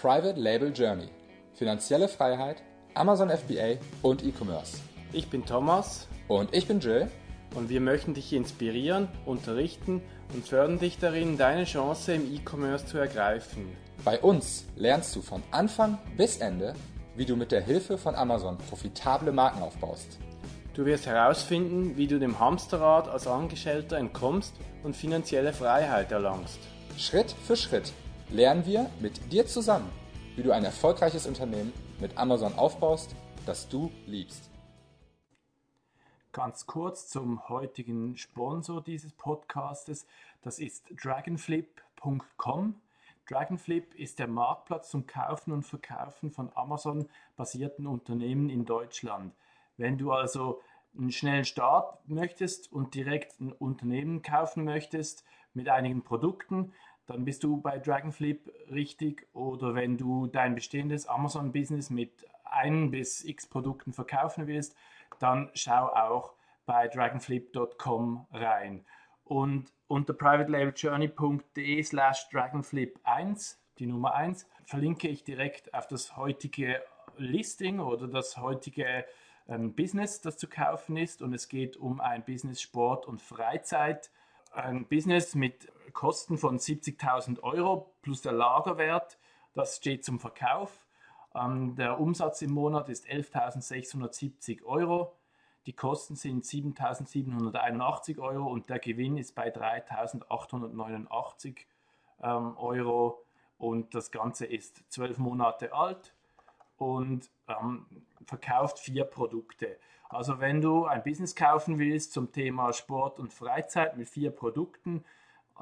Private Label Journey, finanzielle Freiheit, Amazon FBA und E-Commerce. Ich bin Thomas Und ich bin Jill. und wir möchten dich inspirieren, unterrichten und fördern dich darin, deine Chance im E-Commerce zu ergreifen. Bei uns lernst du von Anfang bis Ende, wie du mit der Hilfe von Amazon profitable Marken aufbaust. Du wirst herausfinden, wie du dem Hamsterrad als Angestellter entkommst und finanzielle Freiheit erlangst. Schritt für Schritt lernen wir mit dir zusammen, wie du ein erfolgreiches Unternehmen mit Amazon aufbaust, das du liebst. Ganz kurz zum heutigen Sponsor dieses Podcastes. Das ist dragonflip.com. Dragonflip ist der Marktplatz zum Kaufen und Verkaufen von Amazon-basierten Unternehmen in Deutschland. Wenn du also einen schnellen Start möchtest und direkt ein Unternehmen kaufen möchtest mit einigen Produkten, dann bist du bei Dragonflip richtig. Oder wenn du dein bestehendes Amazon-Business mit ein bis x Produkten verkaufen willst, dann schau auch bei dragonflip.com rein. Und unter privatelabeljourney.de slash dragonflip1, die Nummer 1, verlinke ich direkt auf das heutige Listing oder das heutige ähm, Business, das zu kaufen ist. Und es geht um ein Business Sport und Freizeit. Ein Business mit Kosten von 70.000 Euro plus der Lagerwert. Das steht zum Verkauf. Ähm, der Umsatz im Monat ist 11.670 Euro. Die Kosten sind 7.781 Euro und der Gewinn ist bei 3.889 ähm, Euro. Und das Ganze ist zwölf Monate alt und ähm, verkauft vier Produkte. Also wenn du ein Business kaufen willst zum Thema Sport und Freizeit mit vier Produkten,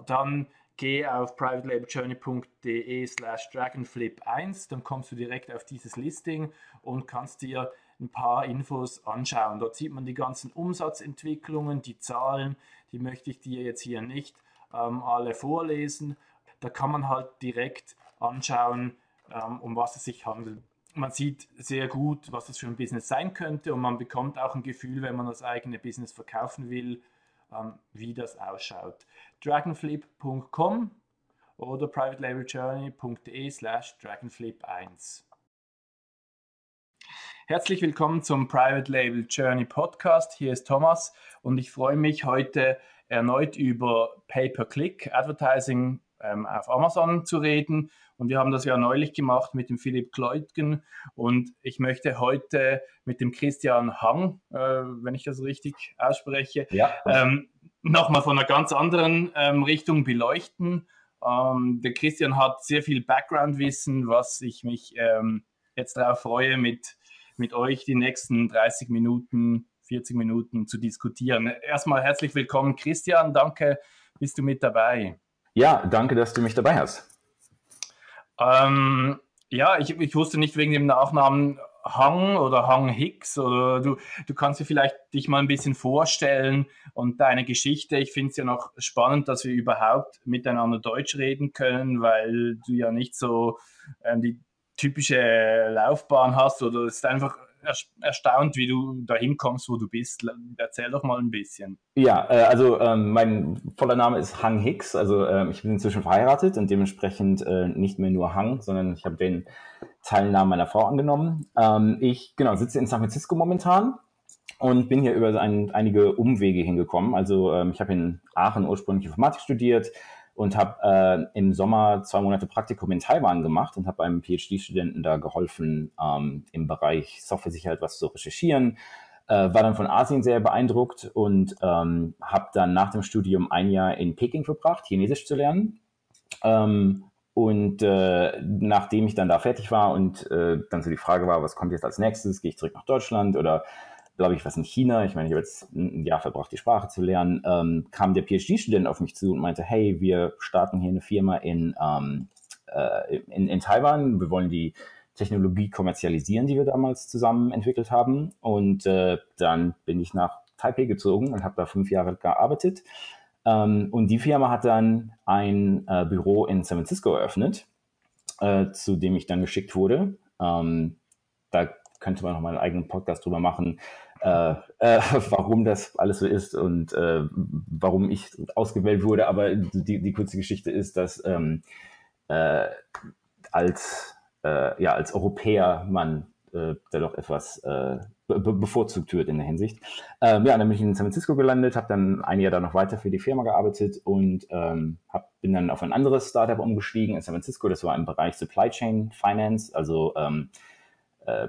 dann geh auf privatelabeljourney.de slash dragonflip1, dann kommst du direkt auf dieses Listing und kannst dir ein paar Infos anschauen. Dort sieht man die ganzen Umsatzentwicklungen, die Zahlen, die möchte ich dir jetzt hier nicht ähm, alle vorlesen. Da kann man halt direkt anschauen, ähm, um was es sich handelt. Man sieht sehr gut, was das für ein Business sein könnte und man bekommt auch ein Gefühl, wenn man das eigene Business verkaufen will, ähm, wie das ausschaut. Dragonflip.com oder privatelabeljourney.de slash dragonflip1. Herzlich willkommen zum Private Label Journey Podcast. Hier ist Thomas und ich freue mich heute erneut über Pay-per-Click Advertising ähm, auf Amazon zu reden. Und wir haben das ja neulich gemacht mit dem Philipp Kleutgen. Und ich möchte heute mit dem Christian Hang, äh, wenn ich das richtig ausspreche, Ja. ähm, nochmal von einer ganz anderen ähm, Richtung beleuchten. Ähm, der Christian hat sehr viel Background-Wissen, was ich mich ähm, jetzt darauf freue, mit, mit euch die nächsten 30 Minuten, 40 Minuten zu diskutieren. Erstmal herzlich willkommen, Christian. Danke, bist du mit dabei. Ja, danke, dass du mich dabei hast. Ähm, ja, ich, ich wusste nicht wegen dem Nachnamen Hang oder Hang Hicks oder du, du kannst dir vielleicht dich mal ein bisschen vorstellen und deine Geschichte. Ich finde es ja noch spannend, dass wir überhaupt miteinander Deutsch reden können, weil du ja nicht so ähm, die typische Laufbahn hast oder es ist einfach erstaunt, wie du dahin kommst, wo du bist. Erzähl doch mal ein bisschen. Ja, äh, also ähm, mein voller Name ist Hang Hicks. Also ähm, ich bin inzwischen verheiratet und dementsprechend äh, nicht mehr nur Hang, sondern ich habe den Teilnamen meiner Frau angenommen. Ähm, ich genau sitze in San Francisco momentan und bin hier über ein, einige Umwege hingekommen. Also ähm, ich habe in Aachen ursprünglich Informatik studiert und habe äh, im Sommer zwei Monate Praktikum in Taiwan gemacht und habe einem PhD-Studenten da geholfen, ähm, im Bereich Software-Sicherheit was zu recherchieren. Äh, war dann von Asien sehr beeindruckt und ähm, habe dann nach dem Studium ein Jahr in Peking verbracht, Chinesisch zu lernen. Ähm, und äh, nachdem ich dann da fertig war und äh, dann so die Frage war, was kommt jetzt als nächstes, gehe ich zurück nach Deutschland oder glaube ich was in China, ich meine, ich habe jetzt ein Jahr verbracht, die Sprache zu lernen, ähm, kam der PhD-Student auf mich zu und meinte, hey, wir starten hier eine Firma in, ähm, äh, in, in Taiwan, wir wollen die Technologie kommerzialisieren, die wir damals zusammen entwickelt haben. Und äh, dann bin ich nach Taipei gezogen und habe da fünf Jahre gearbeitet. Ähm, und die Firma hat dann ein äh, Büro in San Francisco eröffnet, äh, zu dem ich dann geschickt wurde. Ähm, da könnte man noch mal einen eigenen Podcast drüber machen, äh, äh, warum das alles so ist und äh, warum ich ausgewählt wurde. Aber die, die kurze Geschichte ist, dass ähm, äh, als äh, ja, als Europäer man äh, da doch etwas äh, be bevorzugt wird in der Hinsicht. Ähm, ja, dann bin ich in San Francisco gelandet, habe dann ein Jahr da noch weiter für die Firma gearbeitet und ähm, hab, bin dann auf ein anderes Startup umgestiegen in San Francisco. Das war im Bereich Supply Chain Finance, also ähm, äh,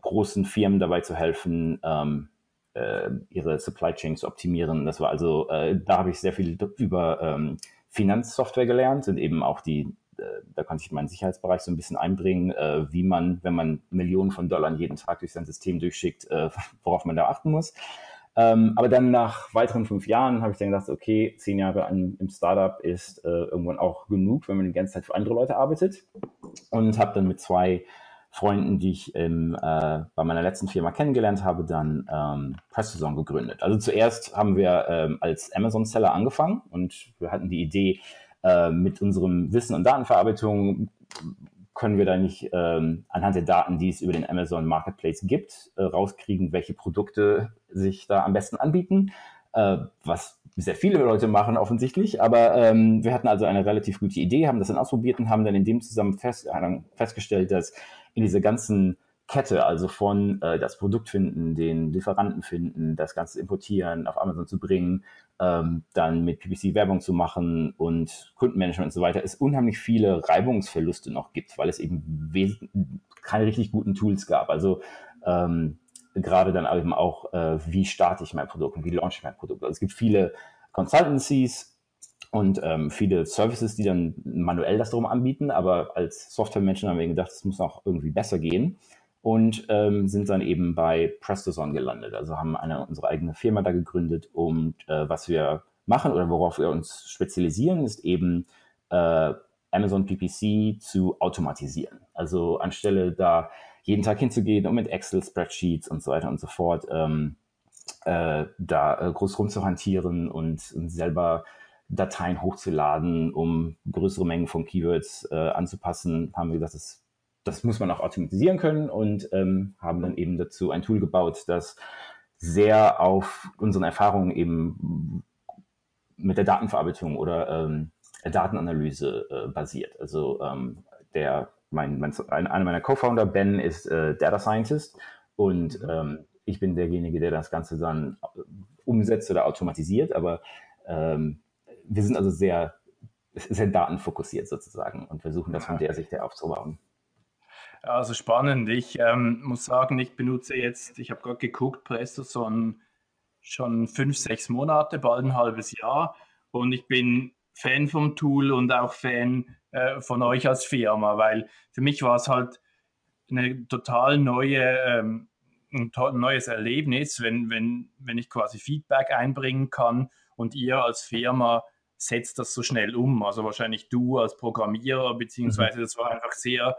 großen Firmen dabei zu helfen, ähm, äh, ihre Supply Chain zu optimieren. Das war also, äh, da habe ich sehr viel über ähm, Finanzsoftware gelernt und eben auch die äh, da konnte ich meinen Sicherheitsbereich so ein bisschen einbringen, äh, wie man, wenn man Millionen von Dollar jeden Tag durch sein System durchschickt, äh, worauf man da achten muss. Ähm, aber dann nach weiteren fünf Jahren habe ich dann gedacht, okay, zehn Jahre an, im Startup ist äh, irgendwann auch genug, wenn man die ganze Zeit für andere Leute arbeitet. Und habe dann mit zwei Freunden, die ich im, äh, bei meiner letzten Firma kennengelernt habe, dann ähm, PressZone gegründet. Also zuerst haben wir ähm, als Amazon-Seller angefangen und wir hatten die Idee, äh, mit unserem Wissen und Datenverarbeitung können wir da nicht ähm, anhand der Daten, die es über den Amazon Marketplace gibt, äh, rauskriegen, welche Produkte sich da am besten anbieten, äh, was sehr viele Leute machen offensichtlich. Aber ähm, wir hatten also eine relativ gute Idee, haben das dann ausprobiert und haben dann in dem zusammen fest, äh, festgestellt, dass in dieser ganzen Kette, also von äh, das Produkt finden, den Lieferanten finden, das Ganze importieren, auf Amazon zu bringen, ähm, dann mit PPC Werbung zu machen und Kundenmanagement und so weiter, es unheimlich viele Reibungsverluste noch gibt, weil es eben keine richtig guten Tools gab. Also ähm, gerade dann eben auch, äh, wie starte ich mein Produkt und wie launche ich mein Produkt. Also es gibt viele Consultancies und ähm, viele Services, die dann manuell das darum anbieten, aber als Software-Menschen haben wir gedacht, es muss auch irgendwie besser gehen und ähm, sind dann eben bei PrestaZone gelandet. Also haben eine unsere eigene Firma da gegründet und äh, was wir machen oder worauf wir uns spezialisieren, ist eben äh, Amazon PPC zu automatisieren. Also anstelle da jeden Tag hinzugehen und mit Excel, Spreadsheets und so weiter und so fort ähm, äh, da äh, groß rumzuhantieren und, und selber Dateien hochzuladen, um größere Mengen von Keywords äh, anzupassen, haben wir gesagt, das das muss man auch automatisieren können und ähm, haben dann eben dazu ein Tool gebaut, das sehr auf unseren Erfahrungen eben mit der Datenverarbeitung oder ähm, Datenanalyse äh, basiert. Also ähm, der, mein, mein, einer meiner Co-Founder, Ben, ist äh, Data Scientist und mhm. ähm, ich bin derjenige, der das Ganze dann umsetzt oder automatisiert, aber ähm, wir sind also sehr, sehr datenfokussiert sozusagen und versuchen das von der Sicht her aufzubauen. Also spannend. Ich ähm, muss sagen, ich benutze jetzt, ich habe gerade geguckt, Presto ein, schon fünf, sechs Monate, bald ein halbes Jahr. Und ich bin Fan vom Tool und auch Fan äh, von euch als Firma, weil für mich war es halt eine total neue, ähm, ein neues Erlebnis, wenn, wenn, wenn ich quasi Feedback einbringen kann und ihr als Firma setzt das so schnell um. Also wahrscheinlich du als Programmierer, beziehungsweise mhm. das war einfach sehr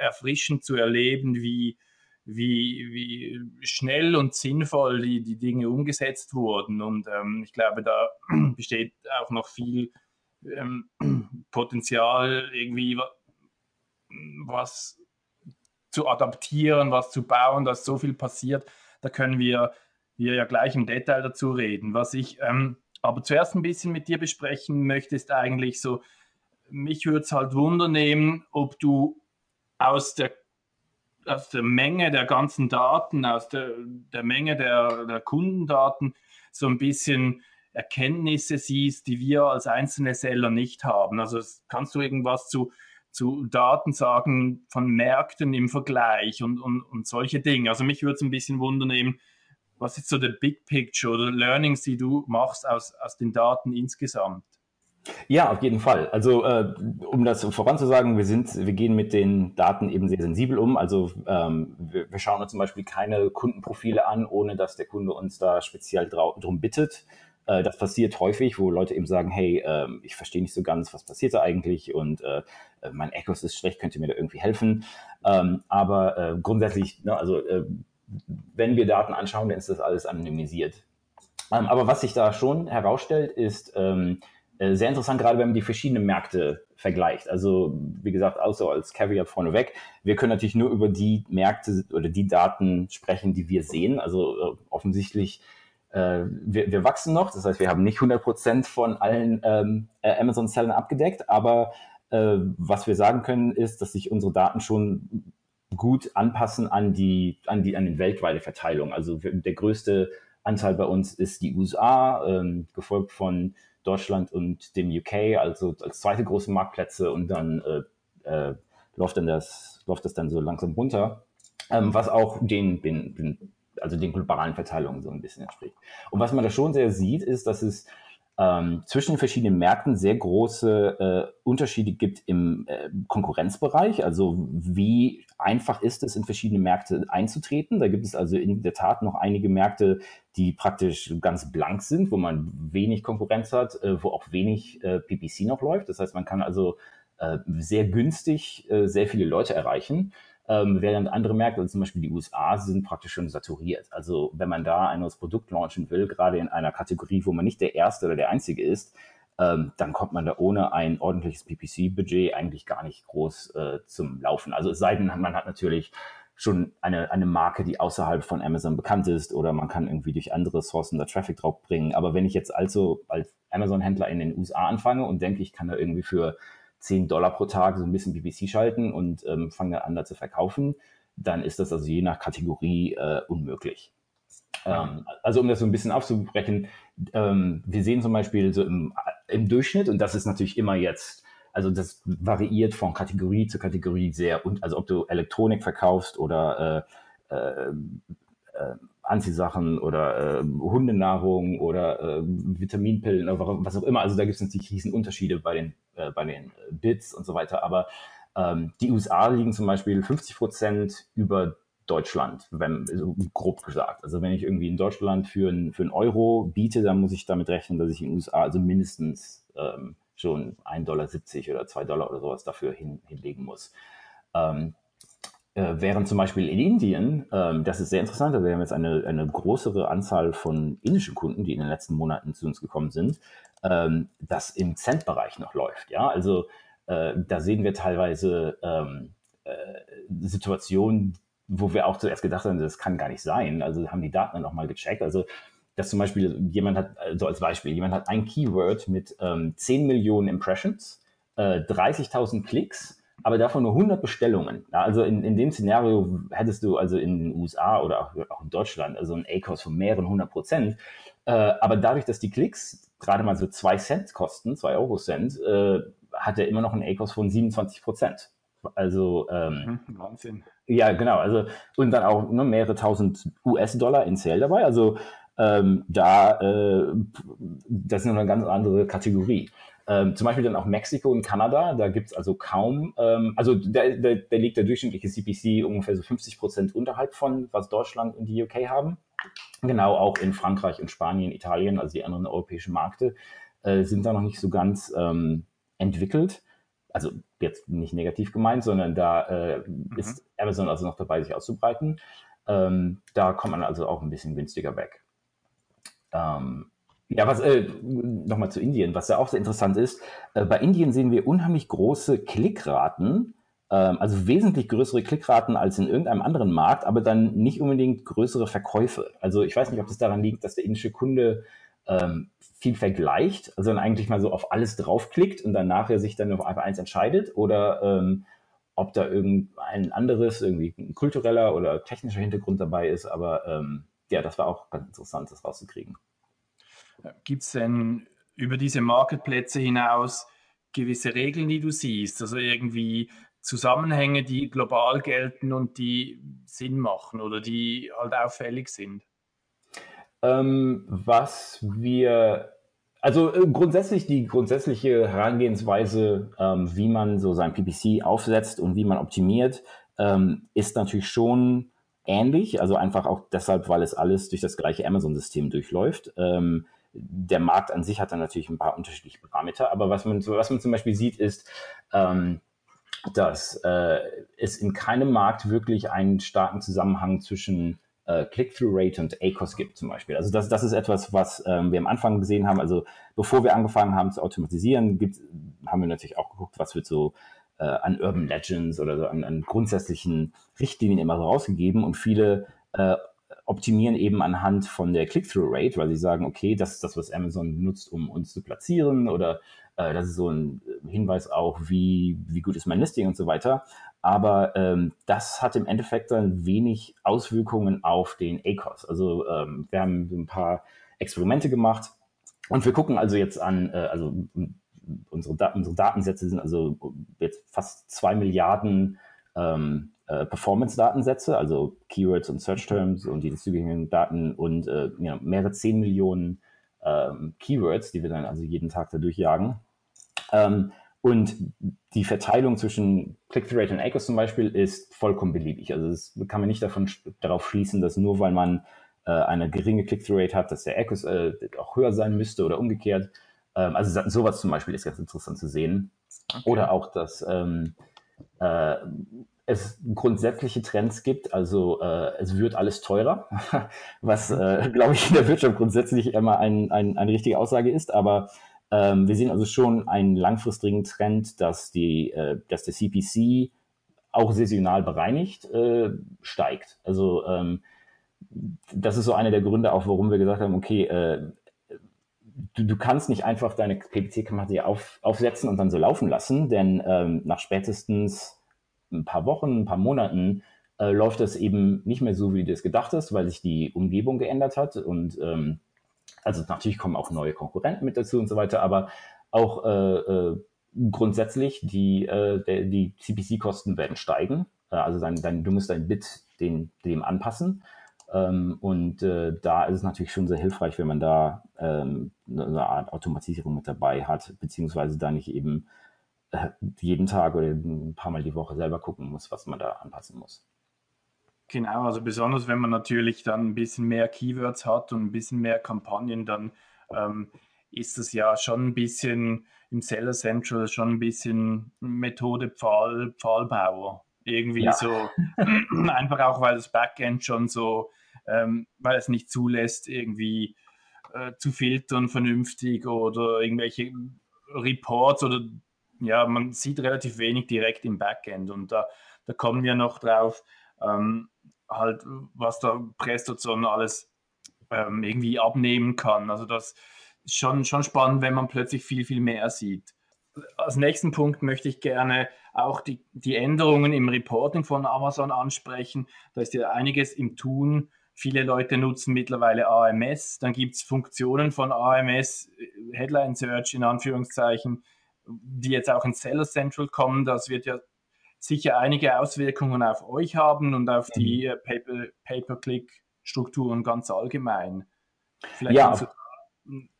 erfrischend zu erleben, wie, wie, wie schnell und sinnvoll die, die Dinge umgesetzt wurden. Und ähm, ich glaube, da besteht auch noch viel ähm, Potenzial, irgendwie was zu adaptieren, was zu bauen, dass so viel passiert. Da können wir, wir ja gleich im Detail dazu reden. Was ich ähm, aber zuerst ein bisschen mit dir besprechen möchte, ist eigentlich so, mich würde es halt wundernehmen, ob du aus der, aus der Menge der ganzen Daten, aus der, der Menge der, der Kundendaten so ein bisschen Erkenntnisse siehst, die wir als einzelne Seller nicht haben. Also kannst du irgendwas zu, zu Daten sagen von Märkten im Vergleich und, und, und solche Dinge. Also mich würde es ein bisschen wundern, eben, was ist so der Big Picture oder Learnings, die du machst aus, aus den Daten insgesamt? Ja, auf jeden Fall. Also äh, um das voranzusagen, wir sind, wir gehen mit den Daten eben sehr sensibel um. Also ähm, wir, wir schauen uns zum Beispiel keine Kundenprofile an, ohne dass der Kunde uns da speziell drum bittet. Äh, das passiert häufig, wo Leute eben sagen, hey, äh, ich verstehe nicht so ganz, was passiert da eigentlich und äh, mein Echos ist schlecht, könnt ihr mir da irgendwie helfen? Ähm, aber äh, grundsätzlich, ne, also äh, wenn wir Daten anschauen, dann ist das alles anonymisiert. Ähm, aber was sich da schon herausstellt, ist ähm, äh, sehr interessant, gerade wenn man die verschiedenen Märkte vergleicht. Also wie gesagt, außer als Caveat vorneweg, wir können natürlich nur über die Märkte oder die Daten sprechen, die wir sehen. Also äh, offensichtlich, äh, wir, wir wachsen noch, das heißt, wir haben nicht 100% von allen ähm, äh, Amazon-Zellen abgedeckt, aber Äh, was wir sagen können, ist, dass sich unsere Daten schon gut anpassen an die, an die, an die weltweite Verteilung. Also der größte Anteil bei uns ist die USA, ähm, gefolgt von Deutschland und dem UK, also als zweite große Marktplätze und dann äh, äh, läuft dann das, läuft das dann so langsam runter, ähm, was auch den, den, den, also den globalen Verteilungen so ein bisschen entspricht. Und was man da schon sehr sieht, ist, dass es ähm, zwischen verschiedenen Märkten sehr große äh, Unterschiede gibt im äh, Konkurrenzbereich. Also wie einfach ist es, in verschiedene Märkte einzutreten. Da gibt es also in der Tat noch einige Märkte, die praktisch ganz blank sind, wo man wenig Konkurrenz hat, äh, wo auch wenig äh, PPC noch läuft. Das heißt, man kann also äh, sehr günstig äh, sehr viele Leute erreichen. Ähm, während andere Märkte, also zum Beispiel die USA, sind praktisch schon saturiert. Also wenn man da ein neues Produkt launchen will, gerade in einer Kategorie, wo man nicht der Erste oder der Einzige ist, ähm, dann kommt man da ohne ein ordentliches PPC-Budget eigentlich gar nicht groß äh, zum Laufen. Also es sei denn, man hat natürlich schon eine, eine Marke, die außerhalb von Amazon bekannt ist oder man kann irgendwie durch andere Sourcen da Traffic drauf bringen. Aber wenn ich jetzt also als Amazon-Händler in den USA anfange und denke, ich kann da irgendwie für 10 Dollar pro Tag so ein bisschen BBC schalten und ähm, fangen dann an, da zu verkaufen, dann ist das also je nach Kategorie äh, unmöglich. Ähm, also um das so ein bisschen aufzubrechen, ähm, wir sehen zum Beispiel so im, im Durchschnitt, und das ist natürlich immer jetzt, also das variiert von Kategorie zu Kategorie sehr, und also ob du Elektronik verkaufst oder äh, äh, äh, Anziehsachen oder äh, Hundenahrung oder äh, Vitaminpillen oder was auch immer. Also da gibt es natürlich riesen Unterschiede bei den, äh, bei den Bits und so weiter. Aber ähm, die USA liegen zum Beispiel 50 Prozent über Deutschland, wenn, so grob gesagt. Also wenn ich irgendwie in Deutschland für, ein, für einen Euro biete, dann muss ich damit rechnen, dass ich in den USA also mindestens ähm, schon 1,70 Dollar oder 2 Dollar oder sowas dafür hin, hinlegen muss. Ähm, äh, während zum Beispiel in Indien, ähm, das ist sehr interessant, also wir haben jetzt eine, eine größere Anzahl von indischen Kunden, die in den letzten Monaten zu uns gekommen sind, ähm, das im Cent-Bereich noch läuft. Ja, also äh, da sehen wir teilweise ähm, äh, Situationen, wo wir auch zuerst gedacht haben, das kann gar nicht sein. Also haben die Daten dann nochmal gecheckt. Also dass zum Beispiel jemand hat, also als Beispiel, jemand hat ein Keyword mit ähm, 10 Millionen Impressions, äh, 30.000 Klicks aber davon nur 100 Bestellungen. Ja, also in, in dem Szenario hättest du also in den USA oder auch, auch in Deutschland also ein A-Cost von mehreren 100 Prozent. Äh, aber dadurch, dass die Klicks gerade mal so 2 Cent kosten, 2 Euro Cent, äh, hat er immer noch einen A-Cost von 27 Prozent. Also ähm, mhm, Wahnsinn. Ja, genau. Also und dann auch nur mehrere tausend US-Dollar in Sale dabei. Also ähm, da äh, das ist eine ganz andere Kategorie. Ähm, zum Beispiel dann auch Mexiko und Kanada, da gibt's also kaum, ähm, also da, da, da liegt der durchschnittliche CPC ungefähr so 50 Prozent unterhalb von, was Deutschland und die UK haben. Genau, auch in Frankreich und Spanien, Italien, also die anderen europäischen Märkte, äh, sind da noch nicht so ganz ähm, entwickelt. Also jetzt nicht negativ gemeint, sondern da äh, mhm. ist Amazon also noch dabei, sich auszubreiten. Ähm, da kommt man also auch ein bisschen günstiger weg. Ähm, ja, was äh, nochmal zu Indien, was ja auch sehr interessant ist. Äh, bei Indien sehen wir unheimlich große Klickraten, ähm, also wesentlich größere Klickraten als in irgendeinem anderen Markt, aber dann nicht unbedingt größere Verkäufe. Also ich weiß nicht, ob das daran liegt, dass der indische Kunde ähm, viel vergleicht, also dann eigentlich mal so auf alles draufklickt und dann nachher sich dann auf einfach eins entscheidet oder ähm, ob da irgendein anderes, irgendwie ein kultureller oder technischer Hintergrund dabei ist. Aber ähm, ja, das war auch ganz interessant, das rauszukriegen. Gibt es denn über diese Marketplätze hinaus gewisse Regeln, die du siehst? Also irgendwie Zusammenhänge, die global gelten und die Sinn machen oder die halt auffällig sind? Ähm, was wir also äh, grundsätzlich die grundsätzliche Herangehensweise, ähm, wie man so sein PPC aufsetzt und wie man optimiert, ähm, ist natürlich schon ähnlich. Also einfach auch deshalb, weil es alles durch das gleiche Amazon-System durchläuft. Ähm, der Markt an sich hat dann natürlich ein paar unterschiedliche Parameter, aber was man, was man zum Beispiel sieht, ist, ähm, dass äh, es in keinem Markt wirklich einen starken Zusammenhang zwischen äh, Click-Through-Rate und ACOS gibt zum Beispiel. Also das, das ist etwas, was ähm, wir am Anfang gesehen haben. Also bevor wir angefangen haben zu automatisieren, gibt, haben wir natürlich auch geguckt, was wird so äh, an Urban Legends oder so an, an grundsätzlichen Richtlinien immer so rausgegeben und viele äh, optimieren eben anhand von der Click-Through-Rate, weil sie sagen, okay, das ist das, was Amazon nutzt, um uns zu platzieren oder Äh, das ist so ein Hinweis auch, wie, wie gut ist mein Listing und so weiter. Aber ähm, das hat im Endeffekt dann wenig Auswirkungen auf den ACOS. Also ähm, wir haben ein paar Experimente gemacht und wir gucken also jetzt an, äh, also unsere, Dat unsere Datensätze sind also jetzt fast zwei Milliarden ähm, äh, Performance-Datensätze, also Keywords und Search-Terms und die zugänglichen Daten und äh, ja, mehrere zehn Millionen ähm, Keywords, die wir dann also jeden Tag da durchjagen. Ähm, und die Verteilung zwischen Click-through-Rate und ACOS zum Beispiel ist vollkommen beliebig. Also das kann man nicht davon, darauf schließen, dass nur weil man äh, eine geringe Click-through-Rate hat, dass der ACOS äh, auch höher sein müsste oder umgekehrt. Ähm, also sowas zum Beispiel ist ganz interessant zu sehen. Okay. Oder auch, dass ähm, äh, es grundsätzliche Trends gibt. Also äh, es wird alles teurer, was, äh, glaube ich, in der Wirtschaft grundsätzlich immer ein, ein, eine richtige Aussage ist. Aber ähm, wir sehen also schon einen langfristigen Trend, dass, die, äh, dass der CPC auch saisonal bereinigt äh, steigt. Also ähm, das ist so einer der Gründe auch, warum wir gesagt haben, okay, äh, du, du kannst nicht einfach deine PPC-Kampagne auf, aufsetzen und dann so laufen lassen, denn ähm, nach spätestens ein paar Wochen, ein paar Monaten äh, läuft das eben nicht mehr so, wie du es gedacht hast, weil sich die Umgebung geändert hat und ähm, also natürlich kommen auch neue Konkurrenten mit dazu und so weiter, aber auch äh, äh, grundsätzlich die, äh, der, die CPC-Kosten werden steigen. Äh, also dein, dein, du musst dein Bit den, dem anpassen. Ähm, und äh, da ist es natürlich schon sehr hilfreich, wenn man da ähm, eine Art Automatisierung mit dabei hat, beziehungsweise da nicht eben äh, jeden Tag oder ein paar Mal die Woche selber gucken muss, was man da anpassen muss. Genau, also besonders wenn man natürlich dann ein bisschen mehr Keywords hat und ein bisschen mehr Kampagnen, dann ähm, ist das ja schon ein bisschen im Seller Central schon ein bisschen Methode Pfahl, Pfahlbauer. Irgendwie ja. so, einfach auch, weil das Backend schon so, ähm, weil es nicht zulässt, irgendwie äh, zu filtern vernünftig oder irgendwelche Reports oder ja, man sieht relativ wenig direkt im Backend und da, da kommen wir noch drauf, ähm, halt, was da Prestation alles ähm, irgendwie abnehmen kann. Also das ist schon, schon spannend, wenn man plötzlich viel, viel mehr sieht. Als nächsten Punkt möchte ich gerne auch die, die Änderungen im Reporting von Amazon ansprechen. Da ist ja einiges im Tun. Viele Leute nutzen mittlerweile AMS. Dann gibt es Funktionen von AMS, Headline Search in Anführungszeichen, die jetzt auch in Seller Central kommen. Das wird ja sicher einige Auswirkungen auf euch haben und auf die mhm. Pay-per-Click-Strukturen ganz allgemein. Vielleicht ja. kannst du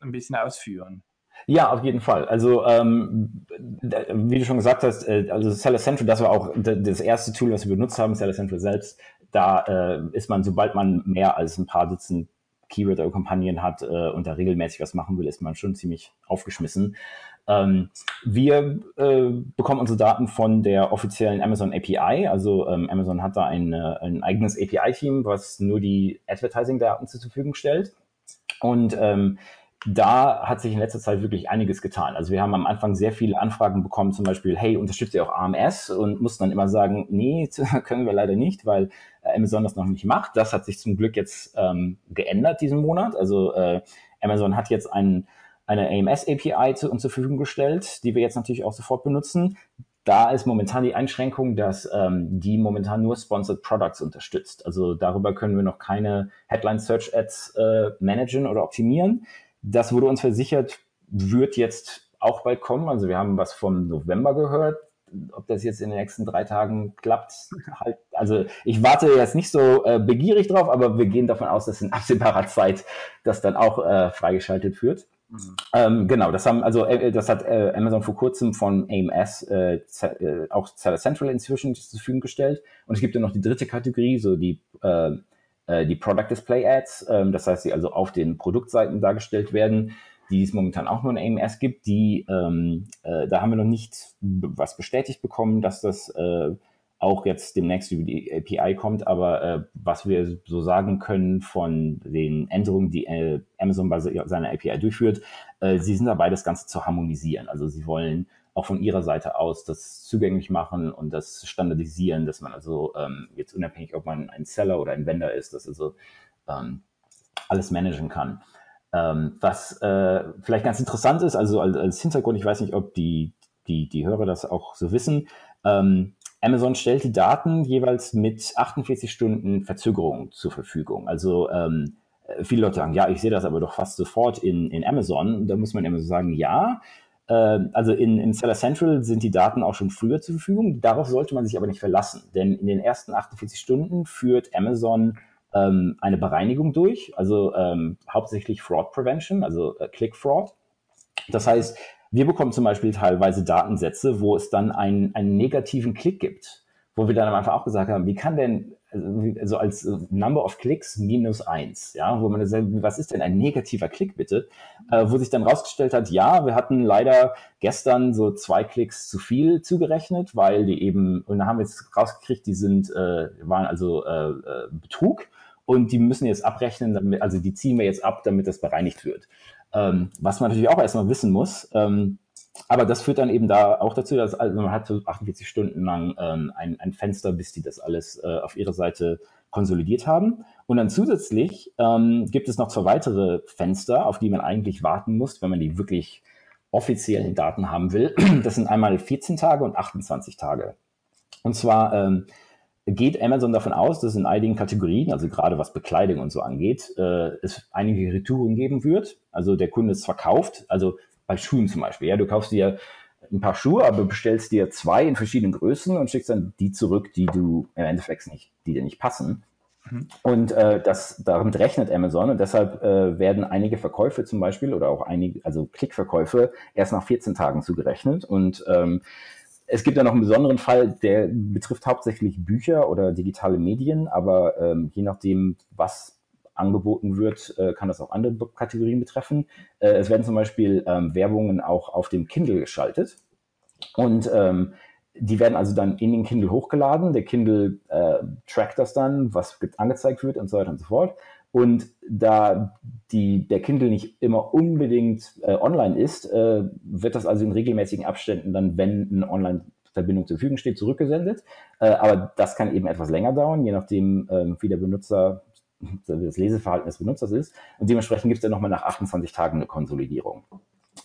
ein bisschen ausführen. Ja, auf jeden Fall. Also ähm, wie du schon gesagt hast, äh, also Seller Central, das war auch das erste Tool, was wir benutzt haben, Seller Central selbst. Da äh, ist man, sobald man mehr als ein paar Dutzend Keyword oder Kampagnen hat äh, und da regelmäßig was machen will, ist man schon ziemlich aufgeschmissen. Ähm, wir äh, bekommen unsere Daten von der offiziellen Amazon API. Also ähm, Amazon hat da ein, ein eigenes API-Team, was nur die Advertising-Daten zur Verfügung stellt. Und ähm, da hat sich in letzter Zeit wirklich einiges getan. Also wir haben am Anfang sehr viele Anfragen bekommen, zum Beispiel, hey, unterstützt ihr auch AMS? Und mussten dann immer sagen, nee, können wir leider nicht, weil äh, Amazon das noch nicht macht. Das hat sich zum Glück jetzt ähm, geändert diesen Monat. Also äh, Amazon hat jetzt einen eine AMS-API zu uns zur Verfügung gestellt, die wir jetzt natürlich auch sofort benutzen. Da ist momentan die Einschränkung, dass ähm, die momentan nur Sponsored Products unterstützt. Also darüber können wir noch keine Headline Search Ads äh, managen oder optimieren. Das wurde uns versichert, wird jetzt auch bald kommen. Also wir haben was vom November gehört. Ob das jetzt in den nächsten drei Tagen klappt, halt, also ich warte jetzt nicht so äh, begierig drauf, aber wir gehen davon aus, dass in absehbarer Zeit das dann auch äh, freigeschaltet wird. Mhm. Ähm, genau, das haben also äh, das hat äh, Amazon vor kurzem von AMS äh, äh, auch Seller Central inzwischen zur Verfügung gestellt. Und es gibt ja noch die dritte Kategorie, so die äh, die Product Display Ads, ähm, das heißt, die also auf den Produktseiten dargestellt werden, die es momentan auch nur in AMS gibt. Die ähm, äh, da haben wir noch nicht was bestätigt bekommen, dass das äh, auch jetzt demnächst über die API kommt, aber äh, was wir so sagen können von den Änderungen, die äh, Amazon bei seiner API durchführt, äh, sie sind dabei, das Ganze zu harmonisieren. Also sie wollen auch von ihrer Seite aus das zugänglich machen und das standardisieren, dass man also ähm, jetzt unabhängig, ob man ein Seller oder ein Vendor ist, dass also ähm, alles managen kann. Ähm, was äh, vielleicht ganz interessant ist, also als, als, Hintergrund, ich weiß nicht, ob die, die, die Hörer das auch so wissen, ähm, Amazon stellt die Daten jeweils mit 48 Stunden Verzögerung zur Verfügung. Also ähm, viele Leute sagen, ja, ich sehe das aber doch fast sofort in, in Amazon. Da muss man immer so sagen, ja, also in, in Seller Central sind die Daten auch schon früher zur Verfügung. Darauf sollte man sich aber nicht verlassen, denn in den ersten 48 Stunden führt Amazon ähm, eine Bereinigung durch, also ähm, hauptsächlich Fraud Prevention, also äh, Click Fraud. Das heißt, wir bekommen zum Beispiel teilweise Datensätze, wo es dann einen, einen negativen Klick gibt, wo wir dann am Anfang auch gesagt haben, wie kann denn also als äh, Number of Clicks minus eins, ja, wo man sagt, was ist denn ein negativer Klick bitte? Äh, wo sich dann rausgestellt hat, ja, wir hatten leider gestern so zwei Klicks zu viel zugerechnet, weil die eben, und da haben wir jetzt rausgekriegt, die sind, äh, waren also äh, äh, Betrug und die müssen jetzt abrechnen, damit, also die ziehen wir jetzt ab, damit das bereinigt wird. Ähm, was man natürlich auch erstmal wissen muss, ähm, aber das führt dann eben da auch dazu, dass also man hat so 48 Stunden lang ähm, ein, ein Fenster, bis die das alles äh, auf ihrer Seite konsolidiert haben. Und dann zusätzlich ähm, gibt es noch zwei weitere Fenster, auf die man eigentlich warten muss, wenn man die wirklich offiziellen Daten haben will. Das sind einmal 14 Tage und 28 Tage. Und zwar ähm, geht Amazon davon aus, dass in einigen Kategorien, also gerade was Bekleidung und so angeht, äh, es einige Retouren geben wird. Also der Kunde ist verkauft, also bei Schuhen zum Beispiel. Ja, du kaufst dir ein paar Schuhe, aber bestellst dir zwei in verschiedenen Größen und schickst dann die zurück, die du im Endeffekt nicht, die dir nicht passen. Mhm. Und äh, das damit rechnet Amazon und deshalb äh, werden einige Verkäufe zum Beispiel oder auch einige, also Klickverkäufe erst nach 14 Tagen zugerechnet. Und ähm, es gibt ja noch einen besonderen Fall, der betrifft hauptsächlich Bücher oder digitale Medien, aber ähm, je nachdem, was angeboten wird, äh, kann das auch andere Kategorien betreffen. Äh, es werden zum Beispiel ähm, Werbungen auch auf dem Kindle geschaltet und ähm, die werden also dann in den Kindle hochgeladen. Der Kindle äh, trackt das dann, was angezeigt wird und so weiter und so fort. Und da die, der Kindle nicht immer unbedingt äh, online ist, äh, wird das also in regelmäßigen Abständen dann, wenn eine Online-Verbindung zur Verfügung steht, zurückgesendet. Äh, aber das kann eben etwas länger dauern, je nachdem, ähm, wie der Benutzer, das Leseverhalten des Benutzers ist. Und dementsprechend gibt es dann nochmal nach 28 Tagen eine Konsolidierung.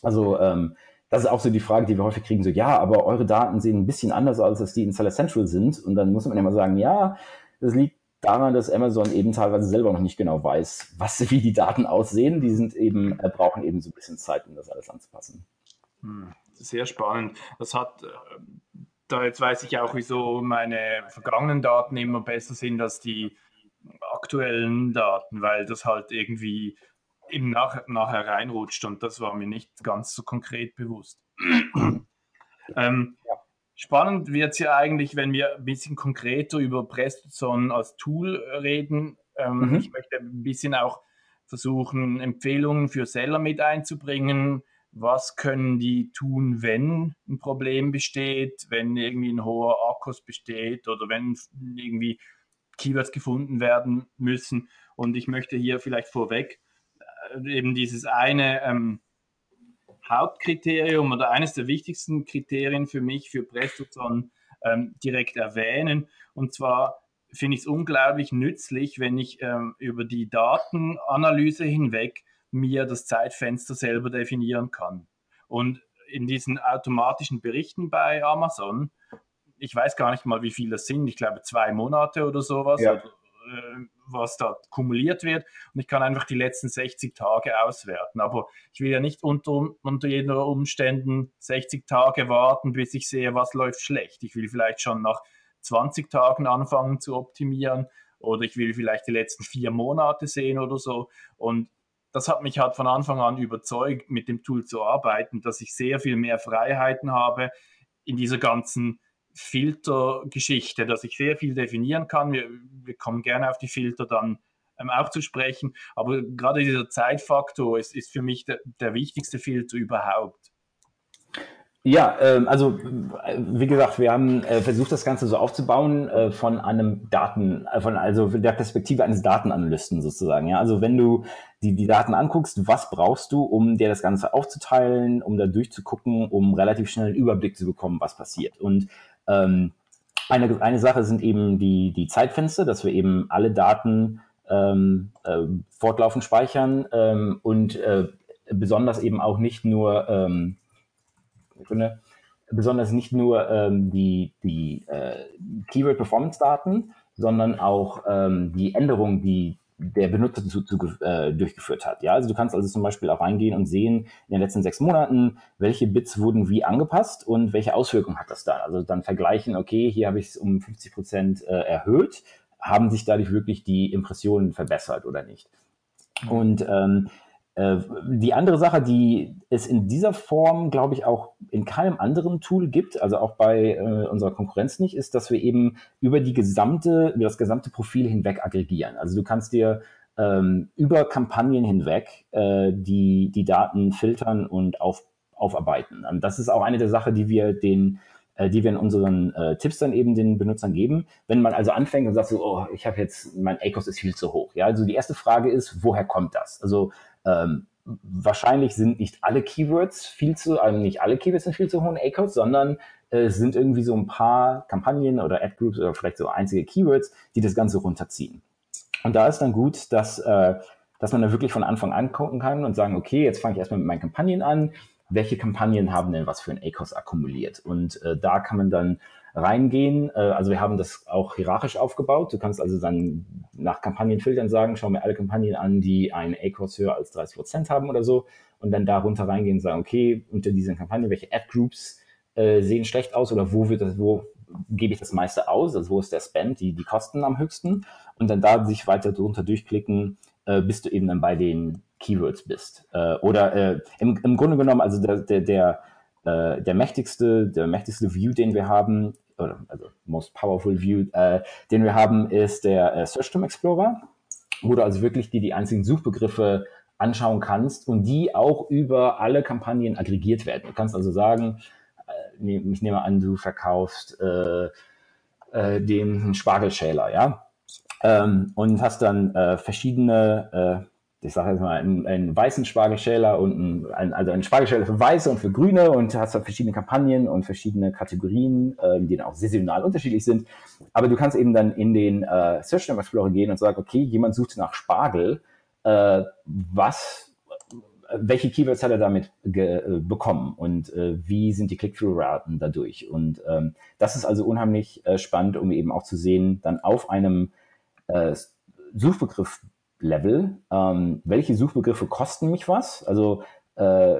Also ähm, das ist auch so die Frage, die wir häufig kriegen, so ja, aber eure Daten sehen ein bisschen anders aus, als die in Seller Central sind. Und dann muss man immer sagen, ja, das liegt daran, dass Amazon eben teilweise selber noch nicht genau weiß, was, wie die Daten aussehen. Die sind eben, äh, brauchen eben so ein bisschen Zeit, um das alles anzupassen. Hm, sehr spannend. Das hat, äh, da jetzt weiß ich auch, wieso meine vergangenen Daten immer besser sind als die aktuellen Daten, weil das halt irgendwie im Nach nachher reinrutscht und das war mir nicht ganz so konkret bewusst. ähm, ja. Spannend wird es ja eigentlich, wenn wir ein bisschen konkreter über Prestozon als Tool reden. Ähm, mhm. Ich möchte ein bisschen auch versuchen, Empfehlungen für Seller mit einzubringen. Was können die tun, wenn ein Problem besteht, wenn irgendwie ein hoher Akkus besteht oder wenn irgendwie Keywords gefunden werden müssen. Und ich möchte hier vielleicht vorweg äh, eben dieses eine ähm, Hauptkriterium oder eines der wichtigsten Kriterien für mich für Prestozon ähm, direkt erwähnen. Und zwar finde ich es unglaublich nützlich, wenn ich ähm, über die Datenanalyse hinweg mir das Zeitfenster selber definieren kann. Und in diesen automatischen Berichten bei Amazon, ich weiß gar nicht mal, wie viele das sind, ich glaube zwei Monate oder sowas, ja. oder, äh, was da kumuliert wird und ich kann einfach die letzten 60 Tage auswerten. Aber ich will ja nicht unter, unter jeder Umständen 60 Tage warten, bis ich sehe, was läuft schlecht. Ich will vielleicht schon nach 20 Tagen anfangen zu optimieren oder ich will vielleicht die letzten vier Monate sehen oder so. Und das hat mich halt von Anfang an überzeugt, mit dem Tool zu arbeiten, dass ich sehr viel mehr Freiheiten habe in dieser ganzen Filtergeschichte, dass ich sehr viel definieren kann. Wir, wir kommen gerne auf die Filter dann ähm, auch zu sprechen. Aber gerade dieser Zeitfaktor ist, ist für mich der, der wichtigste Filter überhaupt. Ja, ähm, also wie gesagt, wir haben äh, versucht, das Ganze so aufzubauen äh, von einem Daten, äh, von also der Perspektive eines Datenanalysten sozusagen. Ja, also wenn du die, die Daten anguckst, was brauchst du, um dir das Ganze aufzuteilen, um da durchzugucken, um relativ schnell einen Überblick zu bekommen, was passiert. Und ähm, eine, eine Sache sind eben die, die Zeitfenster, dass wir eben alle Daten ähm, äh, fortlaufend speichern ähm, und äh, besonders eben auch nicht nur ähm, besonders nicht nur ähm, die, die äh, Keyword-Performance-Daten, sondern auch ähm, die Änderungen, die der Benutzer zu, zu, äh, durchgeführt hat. Ja, also du kannst also zum Beispiel auch reingehen und sehen in den letzten sechs Monaten, welche Bits wurden wie angepasst und welche Auswirkungen hat das dann. Also dann vergleichen, okay, hier habe ich es um 50 Prozent äh, erhöht, haben sich dadurch wirklich die Impressionen verbessert oder nicht. Und ähm, äh, die andere Sache, die es in dieser Form, glaube ich, auch in keinem anderen Tool gibt, also auch bei äh, unserer Konkurrenz nicht, ist, dass wir eben über die gesamte, über das gesamte Profil hinweg aggregieren. Also du kannst dir ähm, über Kampagnen hinweg äh, die, die Daten filtern und auf, aufarbeiten. Und das ist auch eine der Sachen, die wir den äh, die wir in unseren äh, Tipps dann eben den Benutzern geben. Wenn man also anfängt und sagt so, oh, ich habe jetzt, mein ACOS ist viel zu hoch. Ja, also die erste Frage ist, woher kommt das? Also ähm, wahrscheinlich sind nicht alle Keywords viel zu, also nicht alle Keywords sind viel zu hohen A-Codes, sondern äh, es sind irgendwie so ein paar Kampagnen oder Ad-Groups oder vielleicht so einzige Keywords, die das Ganze runterziehen. Und da ist dann gut, dass, äh, dass man da wirklich von Anfang an gucken kann und sagen, okay, jetzt fange ich erstmal mit meinen Kampagnen an. Welche Kampagnen haben denn was für ein ACOS akkumuliert? Und äh, da kann man dann reingehen. Äh, also wir haben das auch hierarchisch aufgebaut. Du kannst also dann nach Kampagnenfiltern sagen, schau mir alle Kampagnen an, die einen A-Kurs höher als 30 Prozent haben oder so und dann darunter reingehen und sagen, okay, unter diesen Kampagnen, welche Ad-Groups äh, sehen schlecht aus oder wo wird das, wo gebe ich das meiste aus, also wo ist der Spend, die, die Kosten am höchsten und dann da sich weiter drunter durchklicken, äh, bis du eben dann bei den Keywords bist. Äh, oder äh, im, im Grunde genommen, also der, der, der äh, der mächtigste, der mächtigste View, den wir haben, oder also most powerful View, äh, den wir haben, ist der äh, Search Term Explorer, wo du also wirklich dir die einzigen Suchbegriffe anschauen kannst und die auch über alle Kampagnen aggregiert werden. Du kannst also sagen, äh, ich nehme an, du verkaufst äh, äh, den Spargelschäler, ja, ähm, und hast dann äh, verschiedene ich sage jetzt mal, einen, einen weißen Spargelschäler und ein, also einen Spargelschäler für Weiße und für Grüne und hast halt verschiedene Kampagnen und verschiedene Kategorien, ähm, die dann auch saisonal unterschiedlich sind. Aber du kannst eben dann in den äh, Search Term Explorer gehen und sagen, okay, jemand sucht nach Spargel, äh, was, welche Keywords hat er damit äh, bekommen und äh, wie sind die Click-Through-Raten dadurch? Und ähm, das ist also unheimlich äh, spannend, um eben auch zu sehen, dann auf einem äh, Suchbegriff Level. Ähm, welche Suchbegriffe kosten mich was? Also äh,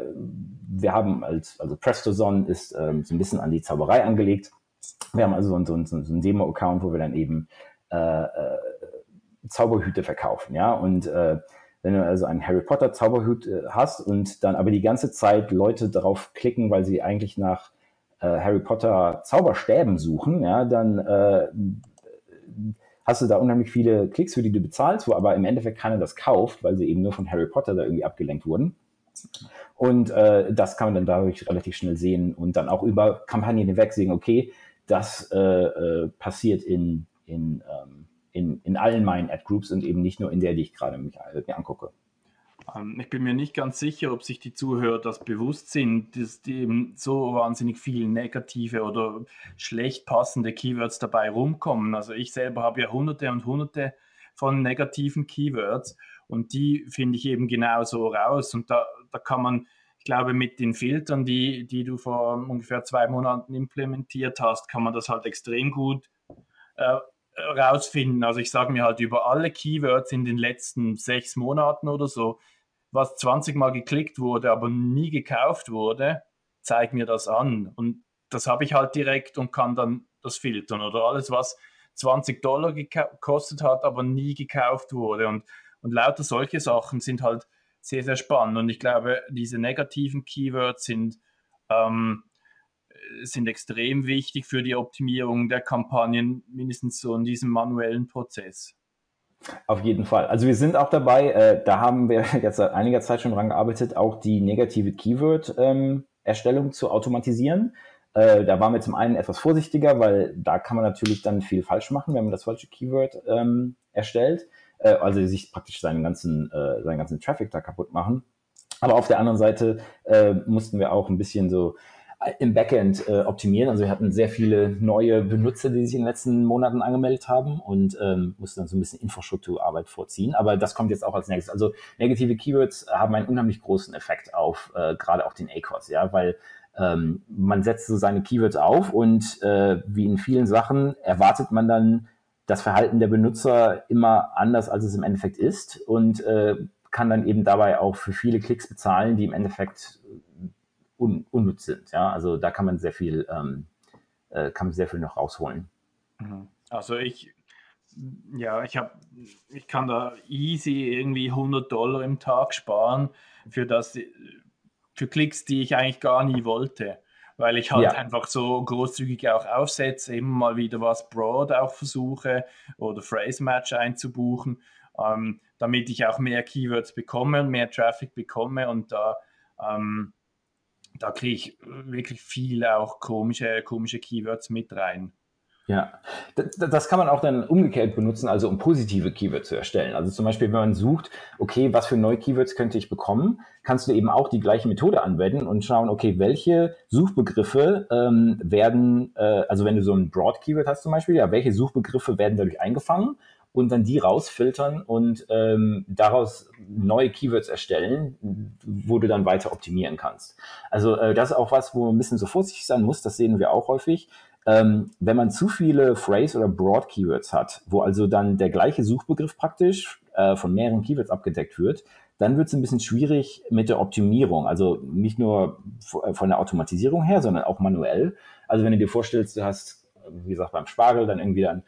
wir haben als, also PrestoZone ist ähm, so ein bisschen an die Zauberei angelegt. Wir haben also so, so, so, so einen Demo-Account, wo wir dann eben äh, äh, Zauberhüte verkaufen, ja. Und äh, wenn du also einen Harry Potter Zauberhut äh, hast und dann aber die ganze Zeit Leute darauf klicken, weil sie eigentlich nach äh, Harry Potter Zauberstäben suchen, ja, dann äh, hast du da unheimlich viele Klicks, für die du bezahlst, wo aber im Endeffekt keiner das kauft, weil sie eben nur von Harry Potter da irgendwie abgelenkt wurden. Und äh, das kann man dann dadurch relativ schnell sehen und dann auch über Kampagnen hinweg sehen, okay, das äh, äh, passiert in, in, ähm, in, in allen meinen Ad-Groups und eben nicht nur in der, die ich gerade äh, mir angucke. Ähm, ich bin mir nicht ganz sicher, ob sich die Zuhörer das bewusst sind, dass eben so wahnsinnig viele negative oder schlecht passende Keywords dabei rumkommen. Also ich selber habe ja hunderte und hunderte von negativen Keywords und die finde ich eben genauso raus. Und da, da kann man, ich glaube, mit den Filtern, die, die du vor ungefähr zwei Monaten implementiert hast, kann man das halt extrem gut äh, rausfinden. Also ich sage mir halt über alle Keywords in den letzten sechs Monaten oder so, was 20 Mal geklickt wurde, aber nie gekauft wurde, zeig mir das an. Und das habe ich halt direkt und kann dann das filtern. Oder alles, was 20 Dollar gekostet hat, aber nie gekauft wurde. Und, und lauter solche Sachen sind halt sehr, sehr spannend. Und ich glaube, diese negativen Keywords sind, ähm, sind extrem wichtig für die Optimierung der Kampagnen, mindestens so in diesem manuellen Prozess. Auf jeden Fall. Also wir sind auch dabei, äh, da haben wir jetzt seit einiger Zeit schon dran gearbeitet, auch die negative Keyword-Erstellung ähm, zu automatisieren. Äh, da waren wir zum einen etwas vorsichtiger, weil da kann man natürlich dann viel falsch machen, wenn man das falsche Keyword ähm, erstellt. Äh, also sich praktisch seinen ganzen, äh, seinen ganzen Traffic da kaputt machen. Aber auf der anderen Seite äh, mussten wir auch ein bisschen so im Backend äh, optimieren. Also wir hatten sehr viele neue Benutzer, die sich in den letzten Monaten angemeldet haben und ähm, mussten dann so ein bisschen Infrastrukturarbeit vorziehen. Aber das kommt jetzt auch als nächstes. Also negative Keywords haben einen unheimlich großen Effekt auf äh, gerade auch den ACOS, ja, weil ähm, man setzt so seine Keywords auf und äh, wie in vielen Sachen erwartet man dann das Verhalten der Benutzer immer anders, als es im Endeffekt ist und äh, kann dann eben dabei auch für viele Klicks bezahlen, die im Endeffekt un unnütz sind. Ja, also da kann man sehr viel, ähm, äh, kann man sehr viel noch rausholen. Mhm. Also ich, ja, ich habe, ich kann da easy irgendwie 100 Dollar im Tag sparen für das, für Klicks, die ich eigentlich gar nie wollte, weil ich halt ja. einfach so großzügig auch aufsetze, immer mal wieder was Broad auch versuche oder Phrase Match einzubuchen, ähm, damit ich auch mehr Keywords bekomme und mehr Traffic bekomme und da ähm, da kriege ich wirklich viel auch komische, komische Keywords mit rein. Ja, das kann man auch dann umgekehrt benutzen, also um positive Keywords zu erstellen. Also zum Beispiel, wenn man sucht, okay, was für neue Keywords könnte ich bekommen, kannst du eben auch die gleiche Methode anwenden und schauen, okay, welche Suchbegriffe ähm, werden, äh, also wenn du so ein Broad Keyword hast zum Beispiel, ja, welche Suchbegriffe werden dadurch eingefangen und dann die rausfiltern und ähm, daraus neue Keywords erstellen, wo du dann weiter optimieren kannst. Also äh, das ist auch was, wo man ein bisschen so vorsichtig sein muss, das sehen wir auch häufig. Ähm, wenn man zu viele Phrase- oder Broad-Keywords hat, wo also dann der gleiche Suchbegriff praktisch äh, von mehreren Keywords abgedeckt wird, dann wird es ein bisschen schwierig mit der Optimierung. Also nicht nur von der Automatisierung her, sondern auch manuell. Also wenn du dir vorstellst, du hast, wie gesagt, beim Spargel dann irgendwie dann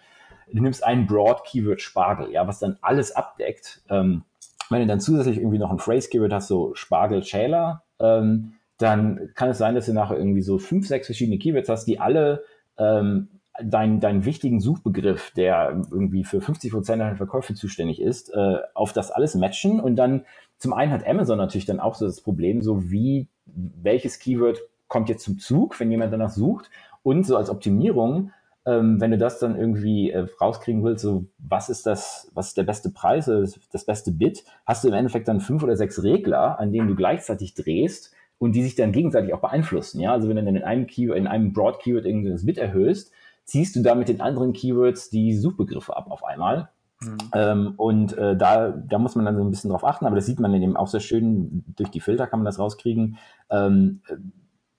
du nimmst ein Broad Keyword Spargel, ja, was dann alles abdeckt. Ähm, wenn du dann zusätzlich irgendwie noch ein Phrase Keyword hast, so Spargel Schäler, ähm, dann kann es sein, dass du nachher irgendwie so fünf, sechs verschiedene Keywords hast, die alle ähm, deinen dein wichtigen Suchbegriff, der irgendwie für 50 Prozent deiner Verkäufe zuständig ist, äh, auf das alles matchen. Und dann zum einen hat Amazon natürlich dann auch so das Problem, so wie welches Keyword kommt jetzt zum Zug, wenn jemand danach sucht. Und so als Optimierung ähm, wenn du das dann irgendwie äh, rauskriegen willst, so was ist das, was ist der beste Preis, das, das beste Bit, hast du im Endeffekt dann fünf oder sechs Regler, an denen du gleichzeitig drehst und die sich dann gegenseitig auch beeinflussen. Ja, also wenn du dann in einem Keyword, in einem Broad Keyword irgendwie das Bit erhöhst, ziehst du da mit den anderen Keywords die Suchbegriffe ab auf einmal. Mhm. Ähm, und äh, da, da muss man dann so ein bisschen drauf achten, aber das sieht man dann eben auch sehr schön, durch die Filter kann man das rauskriegen, ähm,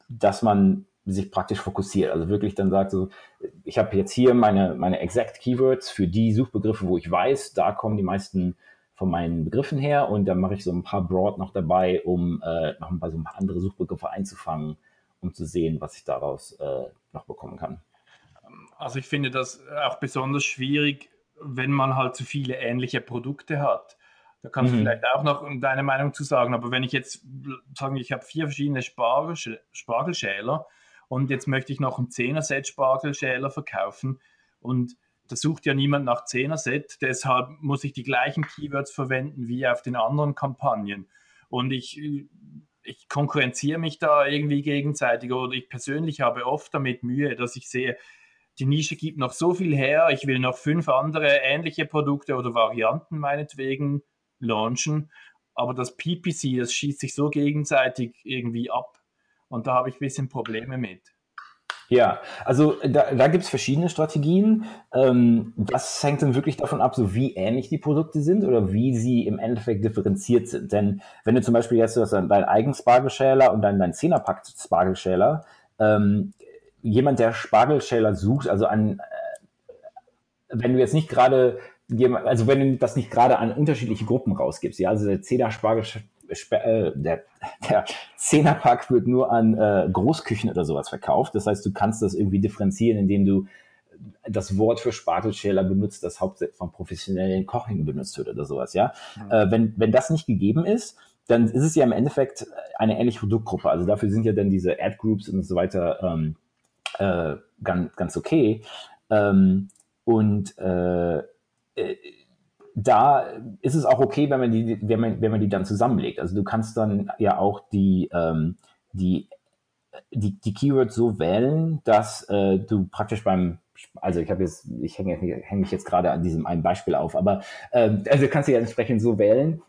dass man sich praktisch fokussiert. Also wirklich dann sagt so, ich habe jetzt hier meine, meine Exact Keywords für die Suchbegriffe, wo ich weiß, da kommen die meisten von meinen Begriffen her und dann mache ich so ein paar Broad noch dabei, um äh, noch ein paar, so ein paar andere Suchbegriffe einzufangen, um zu sehen, was ich daraus äh, noch bekommen kann. Also ich finde das auch besonders schwierig, wenn man halt zu viele ähnliche Produkte hat. Da kannst mhm. du vielleicht auch noch deine Meinung zu sagen. Aber wenn ich jetzt sage, ich habe vier verschiedene Spargelschäler und jetzt möchte ich noch ein 10er-Set Spargelschäler verkaufen. Und da sucht ja niemand nach 10er-Set, deshalb muss ich die gleichen Keywords verwenden wie auf den anderen Kampagnen. Und ich, ich konkurrenziere mich da irgendwie gegenseitig. Oder ich persönlich habe oft damit Mühe, dass ich sehe, die Nische gibt noch so viel her, ich will noch fünf andere ähnliche Produkte oder Varianten meinetwegen launchen, aber das PPC, das schießt sich so gegenseitig irgendwie ab. Und da habe ich ein bisschen Probleme mit. Ja, also da, da gibt es verschiedene Strategien. Ähm, das hängt dann wirklich davon ab, so wie ähnlich die Produkte sind oder wie sie im Endeffekt differenziert sind. Denn wenn du zum Beispiel jetzt hast deinen eigenen Spargelschäler und dann deinen Zehnerpack Spargelschäler, ähm, jemand, der Spargelschäler sucht, also an, äh, wenn du jetzt nicht gerade also wenn du das nicht gerade an unterschiedliche Gruppen rausgibst, ja, also der Zehner Spargel äh, der, der Zehnerpack wird nur an äh, Großküchen oder sowas verkauft. Das heißt, du kannst das irgendwie differenzieren, indem du das Wort für Spatelschäler benutzt, das hauptsächlich von professionellen Kochen benutzt wird oder sowas, ja. Mhm. Äh, wenn, wenn das nicht gegeben ist, dann ist es ja im Endeffekt eine ähnliche Produktgruppe. Also dafür sind ja dann diese Ad-Groups und so weiter ähm, äh, ganz, ganz okay. Ähm, und äh, äh da ist es auch okay, wenn man die, wenn man, wenn man die dann zusammenlegt. Also du kannst dann ja auch die, ähm, die, die, die Keywords so wählen, dass äh, du praktisch beim also ich habe jetzt, ich hänge häng mich jetzt gerade an diesem einen Beispiel auf, aber äh, also kannst du ja entsprechend so wählen,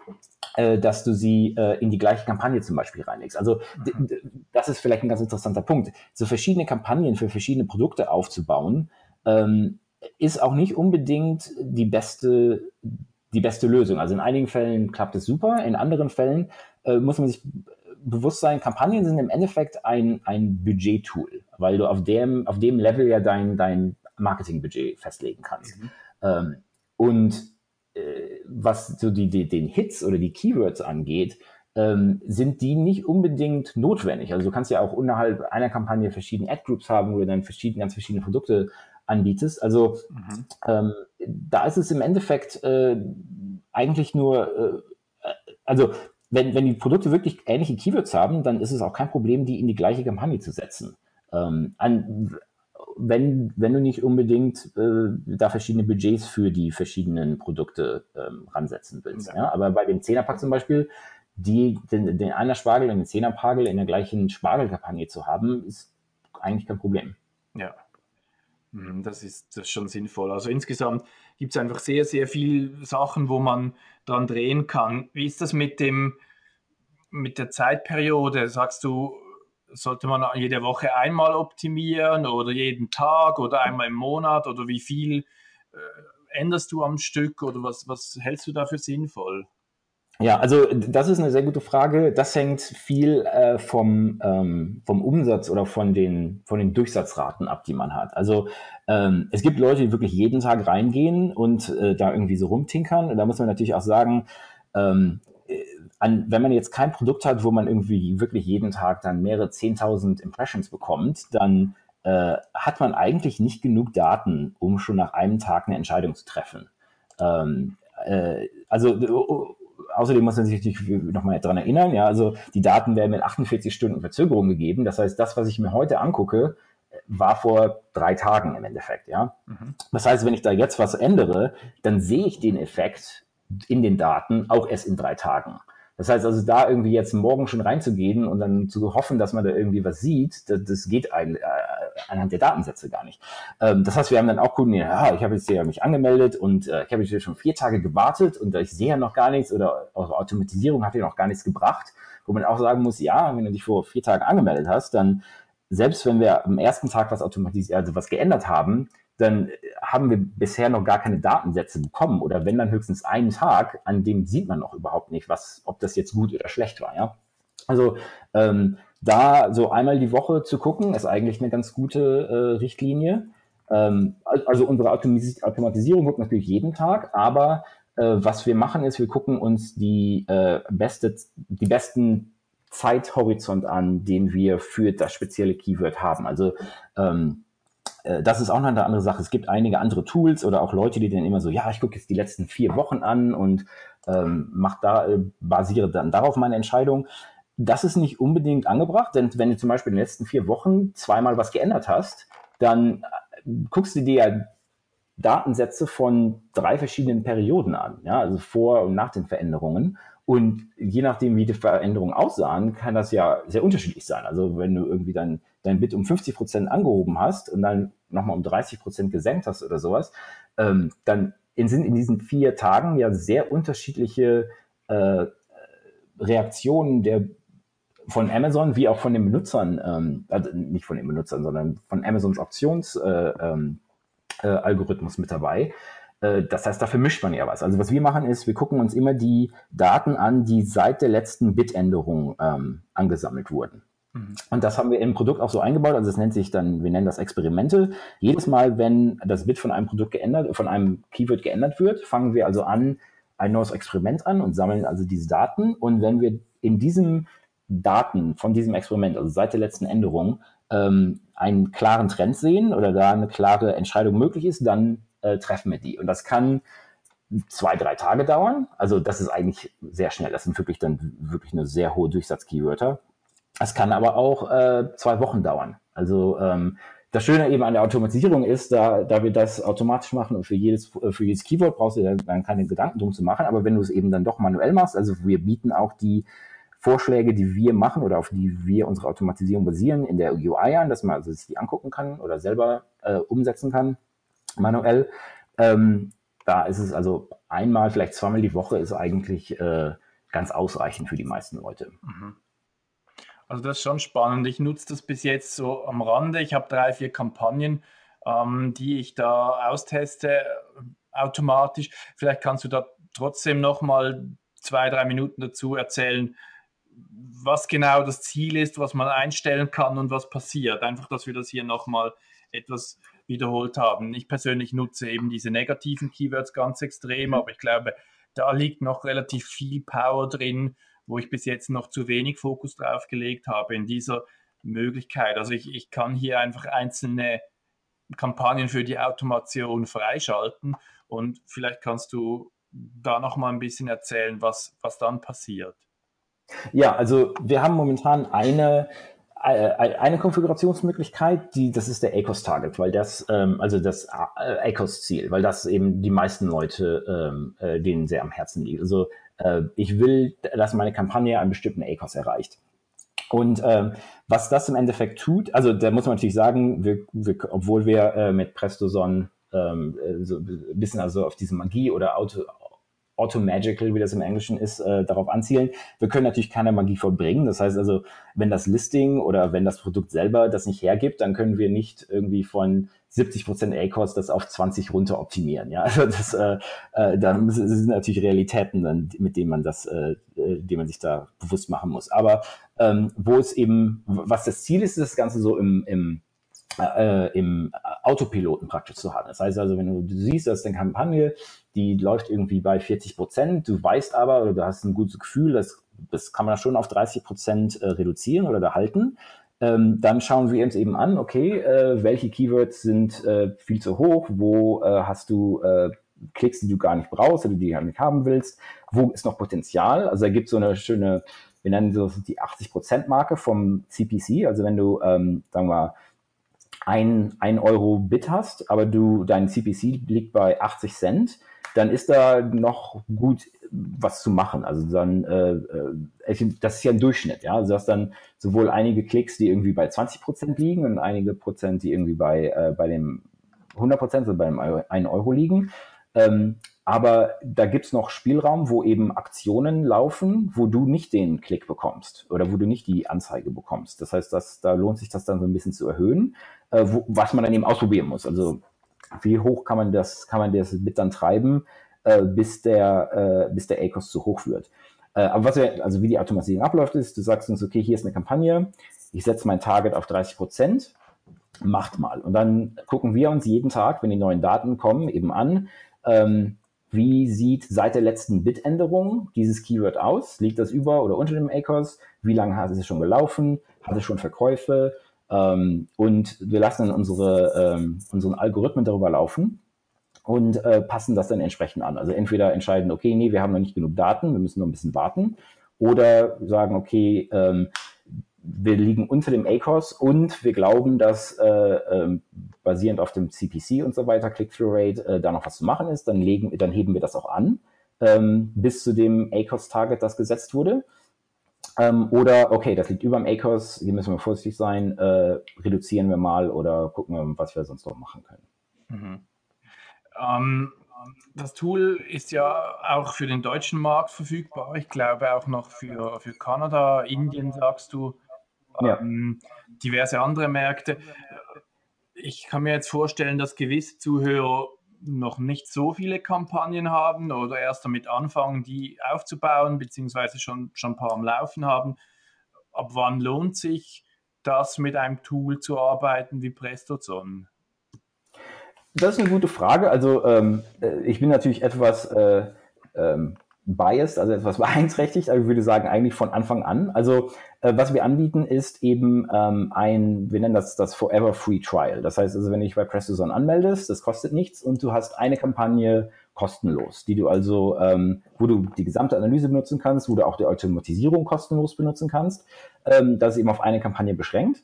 äh, dass du sie äh, in die gleiche Kampagne zum Beispiel reinlegst. Also mhm. das ist vielleicht ein ganz interessanter Punkt. So verschiedene Kampagnen für verschiedene Produkte aufzubauen, ähm, ist auch nicht unbedingt die beste, die beste Lösung. Also in einigen Fällen klappt es super, in anderen Fällen äh, muss man sich bewusst sein, Kampagnen sind im Endeffekt ein, ein Budget-Tool, weil du auf dem, auf dem Level ja dein, dein Marketingbudget festlegen kannst. Mhm. Ähm, und äh, was so die, die, den Hits oder die Keywords angeht, ähm, sind die nicht unbedingt notwendig. Also du kannst ja auch innerhalb einer Kampagne verschiedene Ad-Groups haben, wo du dann verschiedene, ganz verschiedene Produkte anbietest. Also mhm. ähm, da ist es im Endeffekt äh, eigentlich nur, äh, also wenn, wenn die Produkte wirklich ähnliche Keywords haben, dann ist es auch kein Problem, die in die gleiche Kampagne zu setzen. Ähm, an, wenn, wenn du nicht unbedingt äh, da verschiedene Budgets für die verschiedenen Produkte ähm, ransetzen willst. Ja. ja. Aber bei dem Zehnerpack zum Beispiel, die, den, den einer Spargel und den Zehnerpagel in der gleichen Spargelkampagne zu haben, ist eigentlich kein Problem. Ja. Hm, das ist, das ist schon sinnvoll. Also insgesamt gibt es einfach sehr, sehr viele Sachen, wo man dran drehen kann. Wie ist das mit dem mit der Zeitperiode? Sagst du, sollte man jede Woche einmal optimieren oder jeden Tag oder einmal im Monat oder wie viel äh, änderst du am Stück oder was, was hältst du dafür sinnvoll? Ja, also das ist eine sehr gute Frage. Das hängt viel äh, vom, ähm, vom Umsatz oder von den, von den Durchsatzraten ab, die man hat. Also ähm, es gibt Leute, die wirklich jeden Tag reingehen und äh, da irgendwie so rumtinkern. Und da muss man natürlich auch sagen, ähm, äh, an, wenn man jetzt kein Produkt hat, wo man irgendwie wirklich jeden Tag dann mehrere 10.000 Impressions bekommt, dann äh, hat man eigentlich nicht genug Daten, um schon nach einem Tag eine Entscheidung zu treffen. Ähm, äh, also außerdem muss man sich natürlich nochmal daran erinnern, ja, also die Daten werden mit 48 Stunden Verzögerung gegeben. Das heißt, das, was ich mir heute angucke, war vor drei Tagen im Endeffekt, ja. Mhm. Das heißt, wenn ich da jetzt was ändere, dann sehe ich den Effekt in den Daten auch erst in drei Tagen. Das heißt also, da irgendwie jetzt morgen schon reinzugehen und dann zu hoffen, dass man da irgendwie was sieht, das, das geht ein, äh, anhand der Datensätze gar nicht. Ähm, das heißt, wir haben dann auch Kunden, ja, ich habe jetzt hier mich angemeldet und äh, ich habe jetzt schon vier Tage gewartet und ich sehe ja noch gar nichts oder eure Automatisierung hat ja noch gar nichts gebracht, wo man auch sagen muss, ja, wenn du dich vor vier Tagen angemeldet hast, dann selbst wenn wir am ersten Tag was automatisiert, also was geändert haben, dann haben wir bisher noch gar keine Datensätze bekommen oder wenn dann höchstens einen Tag, an dem sieht man noch überhaupt nicht, was, ob das jetzt gut oder schlecht war, ja. Also ähm, da so einmal die Woche zu gucken, ist eigentlich eine ganz gute äh, Richtlinie. Ähm, also unsere Automatis Automatisierung guckt natürlich jeden Tag, aber äh, was wir machen ist, wir gucken uns die äh, beste, die besten Zeithorizont an, den wir für das spezielle Keyword haben. Also ähm, äh, das ist auch noch eine andere Sache. Es gibt einige andere Tools oder auch Leute, die dann immer so, ja, ich gucke jetzt die letzten vier Wochen an und ähm, mach da, äh, basiere dann darauf meine Entscheidung. Das ist nicht unbedingt angebracht, denn wenn du zum Beispiel in den letzten vier Wochen zweimal was geändert hast, dann äh, guckst du dir ja Datensätze von drei verschiedenen Perioden an, ja, also vor und nach den Veränderungen. Und je nachdem, wie die Veränderungen aussahen, kann das ja sehr unterschiedlich sein. Also wenn du irgendwie dein, dein Bit um 50 Prozent angehoben hast und dann nochmal um 30 Prozent gesenkt hast oder sowas, ähm, dann sind in diesen vier Tagen ja sehr unterschiedliche äh, Reaktionen der von Amazon wie auch von den Benutzern, ähm, also nicht von den Benutzern, sondern von Amazons Optionsalgorithmus äh, ähm, äh, mit dabei. Äh, das heißt, dafür mischt man ja was. Also was wir machen ist, wir gucken uns immer die Daten an, die seit der letzten Bitänderung ähm, angesammelt wurden. Mhm. Und das haben wir im Produkt auch so eingebaut. Also es nennt sich dann, wir nennen das Experimente. Jedes Mal, wenn das Bit von einem Produkt geändert, von einem Keyword geändert wird, fangen wir also an, ein neues Experiment an und sammeln also diese Daten. Und wenn wir in diesen Daten von diesem Experiment, also seit der letzten Änderung, ähm, einen klaren Trend sehen oder da eine klare Entscheidung möglich ist, dann äh, treffen wir die. Und das kann zwei, drei Tage dauern. Also das ist eigentlich sehr schnell. Das sind wirklich dann wirklich eine sehr hohe Durchsatz-Keywörter. Es kann aber auch äh, zwei Wochen dauern. Also ähm, das Schöne eben an der Automatisierung ist, da, da wir das automatisch machen und für jedes, für jedes Keyword brauchst du dann keine Gedanken drum zu machen. Aber wenn du es eben dann doch manuell machst, also wir bieten auch die Vorschläge, die wir machen oder auf die wir unsere Automatisierung basieren, in der UI an, dass man also sich die angucken kann oder selber äh, umsetzen kann, manuell. Ähm, da ist es also einmal, vielleicht zweimal die Woche ist eigentlich äh, ganz ausreichend für die meisten Leute. Mhm. Also das ist schon spannend. Ich nutze das bis jetzt so am Rande. Ich habe drei, vier Kampagnen, ähm, die ich da austeste automatisch. Vielleicht kannst du da trotzdem noch mal zwei, drei Minuten dazu erzählen, was genau das Ziel ist, was man einstellen kann und was passiert. Einfach, dass wir das hier nochmal etwas wiederholt haben. Ich persönlich nutze eben diese negativen Keywords ganz extrem, aber ich glaube, da liegt noch relativ viel Power drin, wo ich bis jetzt noch zu wenig Fokus drauf gelegt habe in dieser Möglichkeit. Also ich, ich kann hier einfach einzelne Kampagnen für die Automation freischalten und vielleicht kannst du da noch mal ein bisschen erzählen, was, was dann passiert. Ja, also wir haben momentan eine äh, eine Konfigurationsmöglichkeit, die das ist der ACOS Target, weil das ähm, also das äh, ACOS Ziel, weil das eben die meisten Leute ähm, äh, denen sehr am Herzen liegt. Also ich will, dass meine Kampagne einen bestimmten ACOS erreicht. Und ähm, was das im Endeffekt tut, also da muss man natürlich sagen, wir, wir, obwohl wir äh, mit PrestoSon ähm, so ein bisschen also auf diese Magie oder Auto, Automagical, wie das im Englischen ist, äh, darauf anzielen. Wir können natürlich keine Magie vollbringen. Das heißt also, wenn das Listing oder wenn das Produkt selber das nicht hergibt, dann können wir nicht irgendwie von 70 Prozent ACOS das auf 20 runter optimieren. Ja, also das, äh, äh, da sind natürlich Realitäten, dann, mit denen man das, äh, äh, denen man sich da bewusst machen muss. Aber ähm, wo es eben, was das Ziel ist, ist das Ganze so im, im äh, im Autopiloten praktisch zu haben. Das heißt also, wenn du, du siehst, dass eine Kampagne, die läuft irgendwie bei 40 Prozent, du weißt aber oder du hast ein gutes Gefühl, dass das kann man schon auf 30 Prozent äh, reduzieren oder behalten. Ähm, dann schauen wir uns eben an, okay, äh, welche Keywords sind äh, viel zu hoch, wo äh, hast du äh, Klicks, die du gar nicht brauchst oder die du gar nicht haben willst, wo ist noch Potenzial? Also da gibt es so eine schöne, wir nennen das die 80%-Marke vom CPC, also wenn du, ähm, sagen wir mal, ein, ein Euro Bit hast, aber du dein CPC liegt bei 80 Cent, dann ist da noch gut was zu machen. Also dann, äh, äh das ist ja ein Durchschnitt, ja. Also du hast dann sowohl einige Klicks, die irgendwie bei 20 Prozent liegen und einige Prozent, die irgendwie bei, äh, bei dem 100 Prozent, also beim 1 Euro liegen. Ähm, aber da gibt's noch Spielraum, wo eben Aktionen laufen, wo du nicht den Klick bekommst oder wo du nicht die Anzeige bekommst. Das heißt, dass, da lohnt sich das dann so ein bisschen zu erhöhen, äh, wo, was man dann eben ausprobieren muss. Also wie hoch kann man das, kann man das mit dann treiben, äh, bis der, äh, bis der ACOS zu hoch wird. Äh, aber was wir, also wie die Automatisierung abläuft, ist, du sagst uns, okay, hier ist eine Kampagne, ich setze mein Target auf 30 Prozent, macht mal. Und dann gucken wir uns jeden Tag, wenn die neuen Daten kommen, eben an, ähm, wie sieht seit der letzten Bit-Änderung dieses Keyword aus? Liegt das über oder unter dem ACOS? Wie lange hat es schon gelaufen? Hat es schon Verkäufe? Ähm, und wir lassen dann unsere, ähm, unseren Algorithmen darüber laufen und äh, passen das dann entsprechend an. Also entweder entscheiden, okay, nee, wir haben noch nicht genug Daten, wir müssen noch ein bisschen warten. Oder sagen, okay, ähm, wir liegen unter dem ACOS und wir glauben, dass äh, äh, basierend auf dem CPC und so weiter, Click-Through-Rate, äh, da noch was zu machen ist, dann, legen, dann heben wir das auch an, ähm, bis zu dem ACOS-Target, das gesetzt wurde. Ähm, oder, okay, das liegt über dem ACOS, hier müssen wir vorsichtig sein, äh, reduzieren wir mal oder gucken wir, was wir sonst noch machen können. Mhm. Ähm, das Tool ist ja auch für den deutschen Markt verfügbar. Ich glaube auch noch für, für Kanada, Indien, sagst du ja. ähm, diverse andere Märkte. Ich kann mir jetzt vorstellen, dass gewisse Zuhörer noch nicht so viele Kampagnen haben oder erst damit anfangen, die aufzubauen, beziehungsweise schon, schon ein paar am Laufen haben. Ab wann lohnt sich das mit einem Tool zu arbeiten wie PrestoZone? Das ist eine gute Frage. Also ähm, äh, ich bin natürlich etwas äh, ähm, biased, also etwas beeinträchtigt, aber ich würde sagen eigentlich von Anfang an. Also äh, was wir anbieten ist eben ähm, ein, wir nennen das das Forever Free Trial. Das heißt also, wenn du dich bei PrestoZone anmeldest, das kostet nichts und du hast eine Kampagne kostenlos, die du also, ähm, wo du die gesamte Analyse benutzen kannst, wo du auch die Automatisierung kostenlos benutzen kannst. Ähm, das ist eben auf eine Kampagne beschränkt.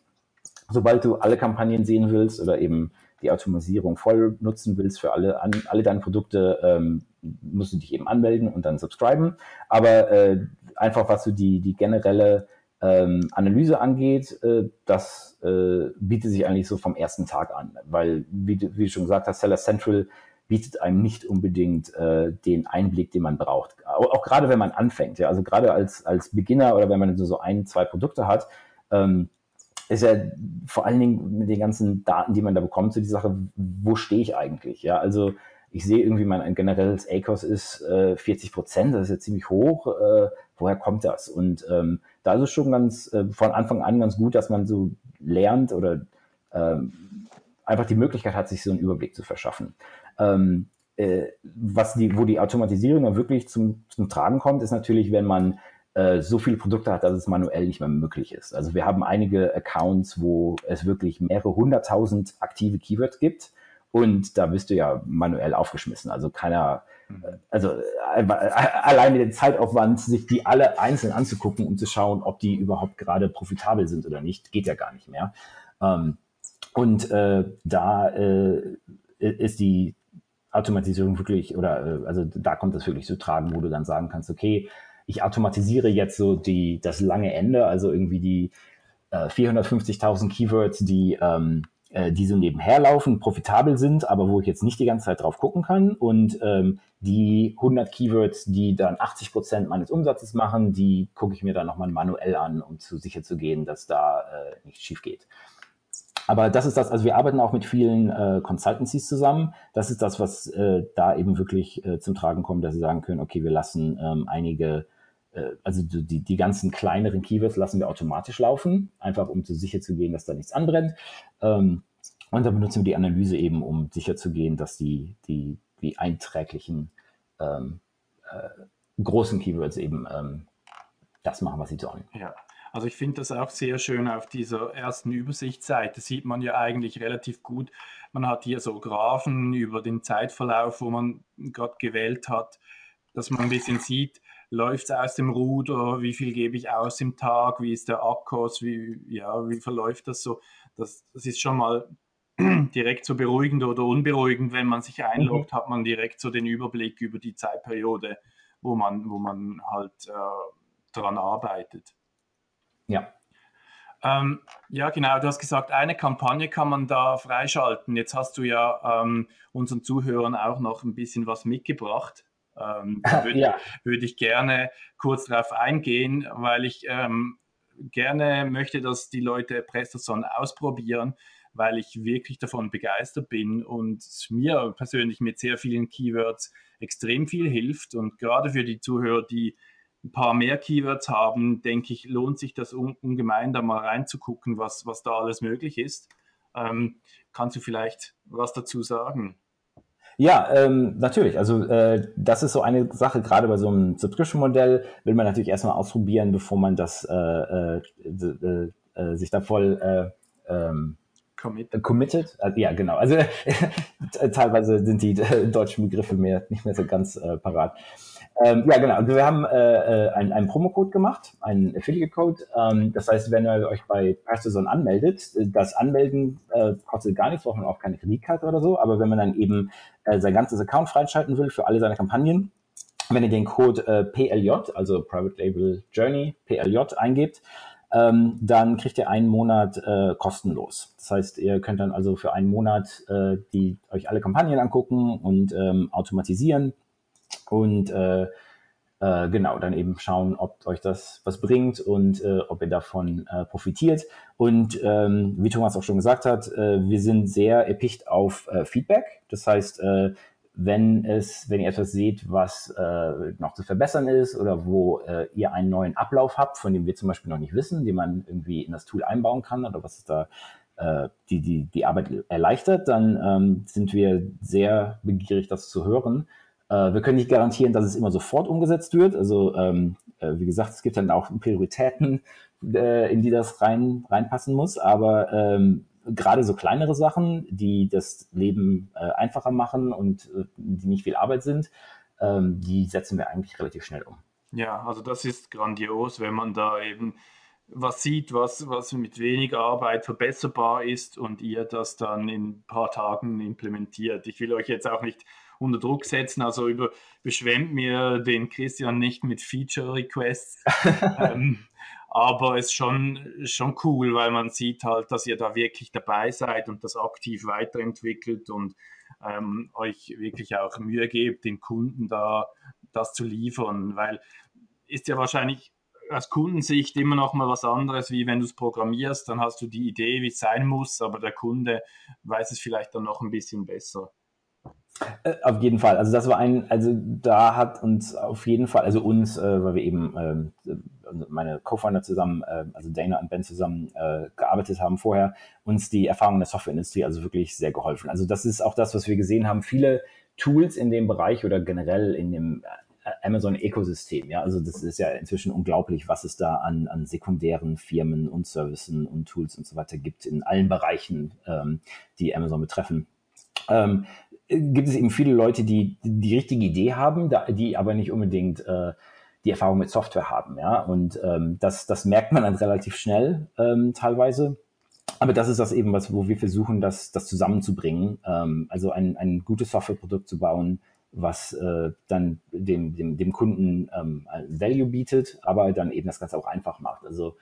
Sobald du alle Kampagnen sehen willst oder eben die Automatisierung voll nutzen willst für alle, an, alle deine Produkte, ähm, musst du dich eben anmelden und dann subscriben. Aber äh, einfach was so die, die generelle ähm, Analyse angeht, äh, das äh, bietet sich eigentlich so vom ersten Tag an, weil, wie, wie du schon gesagt hast, Seller Central bietet einem nicht unbedingt äh, den Einblick, den man braucht. Auch, auch, gerade wenn man anfängt, ja, also gerade als, als Beginner oder wenn man so ein, zwei Produkte hat, ähm, ist ja vor allen Dingen mit den ganzen Daten, die man da bekommt, so die Sache, wo stehe ich eigentlich? Ja, also ich sehe irgendwie, mein ein generelles ACOS ist äh, 40 Prozent, das ist ja ziemlich hoch. Äh, woher kommt das? Und ähm, da ist es schon ganz äh, von Anfang an ganz gut, dass man so lernt oder ähm, einfach die Möglichkeit hat, sich so einen Überblick zu verschaffen. Ähm, äh, was die, wo die Automatisierung dann wirklich zum, zum Tragen kommt, ist natürlich, wenn man äh, so viele Produkte hat, dass es manuell nicht mehr möglich ist. Also wir haben einige Accounts, wo es wirklich mehrere hunderttausend aktive Keywords gibt und da bist du ja manuell aufgeschmissen. Also keiner, mhm. also äh, alleine den Zeitaufwand, sich die alle einzeln anzugucken, um zu schauen, ob die überhaupt gerade profitabel sind oder nicht, geht ja gar nicht mehr. Ähm, und äh, da äh, ist die Automatisierung wirklich, oder äh, also da kommt es wirklich zu tragen, wo du dann sagen kannst, okay, ich automatisiere jetzt so die, das lange Ende, also irgendwie die äh, 450.000 Keywords, die ähm, äh, die so nebenher laufen, profitabel sind, aber wo ich jetzt nicht die ganze Zeit drauf gucken kann. Und ähm, die 100 Keywords, die dann 80 Prozent meines Umsatzes machen, die gucke ich mir dann nochmal manuell an, um zu sicher zu gehen, dass da äh, nichts schief geht. Aber das ist das, also wir arbeiten auch mit vielen äh, Consultancies zusammen. Das ist das, was äh, da eben wirklich äh, zum Tragen kommt, dass sie sagen können, okay, wir lassen ähm, einige, also die, die ganzen kleineren Keywords lassen wir automatisch laufen, einfach um zu sicher zu gehen, dass da nichts anbrennt. Ähm, und dann benutzen wir die Analyse eben, um sicher zu gehen, dass die, die, die einträglichen ähm, äh, großen Keywords eben ähm, das machen, was sie sollen. Ja. Also ich finde das auch sehr schön auf dieser ersten Übersichtsseite. Sieht man ja eigentlich relativ gut. Man hat hier so Graphen über den Zeitverlauf, wo man gerade gewählt hat, dass man ein bisschen sieht, läuft es aus dem Ruder, wie viel gebe ich aus im Tag, wie ist der Akkurs, wie, ja, wie verläuft das so. Das, das ist schon mal direkt so beruhigend oder unberuhigend. Wenn man sich einloggt, mhm. hat man direkt so den Überblick über die Zeitperiode, wo man, wo man halt äh, daran arbeitet. Ja. Ähm, ja, genau. Du hast gesagt, eine Kampagne kann man da freischalten. Jetzt hast du ja ähm, unseren Zuhörern auch noch ein bisschen was mitgebracht. Ähm, da würde, ja. würde ich gerne kurz darauf eingehen, weil ich ähm, gerne möchte, dass die Leute Prestason ausprobieren, weil ich wirklich davon begeistert bin und mir persönlich mit sehr vielen Keywords extrem viel hilft. Und gerade für die Zuhörer, die ein paar mehr Keywords haben, denke ich, lohnt sich das ungemein, da mal reinzugucken, was, was da alles möglich ist. Ähm, kannst du vielleicht was dazu sagen? Ja, ähm, natürlich. Also äh, das ist so eine Sache, gerade bei so einem Subscription-Modell will man natürlich erstmal ausprobieren, bevor man das äh, äh, äh, sich da voll äh, ähm, Committed. committed. Also, ja, genau. Also teilweise sind die deutschen Begriffe mehr, nicht mehr so ganz äh, parat. Ähm, ja, genau. Also wir haben äh, äh, einen, einen Promocode gemacht, einen Affiliate-Code. Ähm, das heißt, wenn ihr euch bei Prestason anmeldet, das Anmelden äh, kostet gar nichts, braucht man auch keine Kreditkarte oder so. Aber wenn man dann eben äh, sein ganzes Account freischalten will für alle seine Kampagnen, wenn ihr den Code äh, PLJ, also Private Label Journey, PLJ eingebt, ähm, dann kriegt ihr einen Monat äh, kostenlos. Das heißt, ihr könnt dann also für einen Monat äh, die euch alle Kampagnen angucken und ähm, automatisieren und äh, äh, genau, dann eben schauen, ob euch das was bringt und äh, ob ihr davon äh, profitiert. Und ähm, wie Thomas auch schon gesagt hat, äh, wir sind sehr erpicht auf äh, Feedback. Das heißt, äh, wenn es, wenn ihr etwas seht, was äh, noch zu verbessern ist oder wo äh, ihr einen neuen Ablauf habt, von dem wir zum Beispiel noch nicht wissen, den man irgendwie in das Tool einbauen kann oder was da äh, die, die, die Arbeit erleichtert, dann ähm, sind wir sehr begierig, das zu hören äh, wir können nicht garantieren, dass es immer sofort umgesetzt wird. Also ähm, äh, wie gesagt, es gibt dann auch Prioritäten, äh, in die das rein, reinpassen muss. Aber ähm, gerade so kleinere Sachen, die das Leben äh, einfacher machen und äh, die nicht viel Arbeit sind, ähm, die setzen wir eigentlich relativ schnell um. Ja, also das ist grandios, wenn man da eben was sieht, was, was mit weniger Arbeit verbesserbar ist und ihr das dann in ein paar Tagen implementiert. Ich will euch jetzt auch nicht unter Druck setzen, also über, beschwemmt mir den Christian nicht mit Feature-Requests. ähm, aber es ist schon, schon cool, weil man sieht halt, dass ihr da wirklich dabei seid und das aktiv weiterentwickelt und ähm, euch wirklich auch Mühe gebt, den Kunden da das zu liefern, weil ist ja wahrscheinlich aus Kundensicht immer noch mal was anderes, wie wenn du es programmierst, dann hast du die Idee, wie es sein muss, aber der Kunde weiß es vielleicht dann noch ein bisschen besser. Äh, auf jeden Fall. Also das war ein, also da hat uns auf jeden Fall, also uns, äh, weil wir eben ähm, meine Co-Founder zusammen, äh, also Dana und Ben zusammen äh, gearbeitet haben vorher, uns die Erfahrung der Softwareindustrie also wirklich sehr geholfen. Also das ist auch das, was wir gesehen haben. Viele Tools in dem Bereich oder generell in dem Amazon-Ökosystem. Ja, also das ist ja inzwischen unglaublich, was es da an, an sekundären Firmen und Services und Tools und so weiter gibt in allen Bereichen, ähm, die Amazon betreffen. Ähm, gibt es eben viele Leute, die die richtige Idee haben, die aber nicht unbedingt äh, die Erfahrung mit Software haben. Ja, und ähm, das, das merkt man dann relativ schnell ähm, teilweise. Aber das ist das eben, was, wo wir versuchen, das, das zusammenzubringen. Ähm, also ein, ein gutes Softwareprodukt zu bauen, was äh, dann dem, dem, dem Kunden ähm, Value bietet, aber dann eben das Ganze auch einfach macht. Also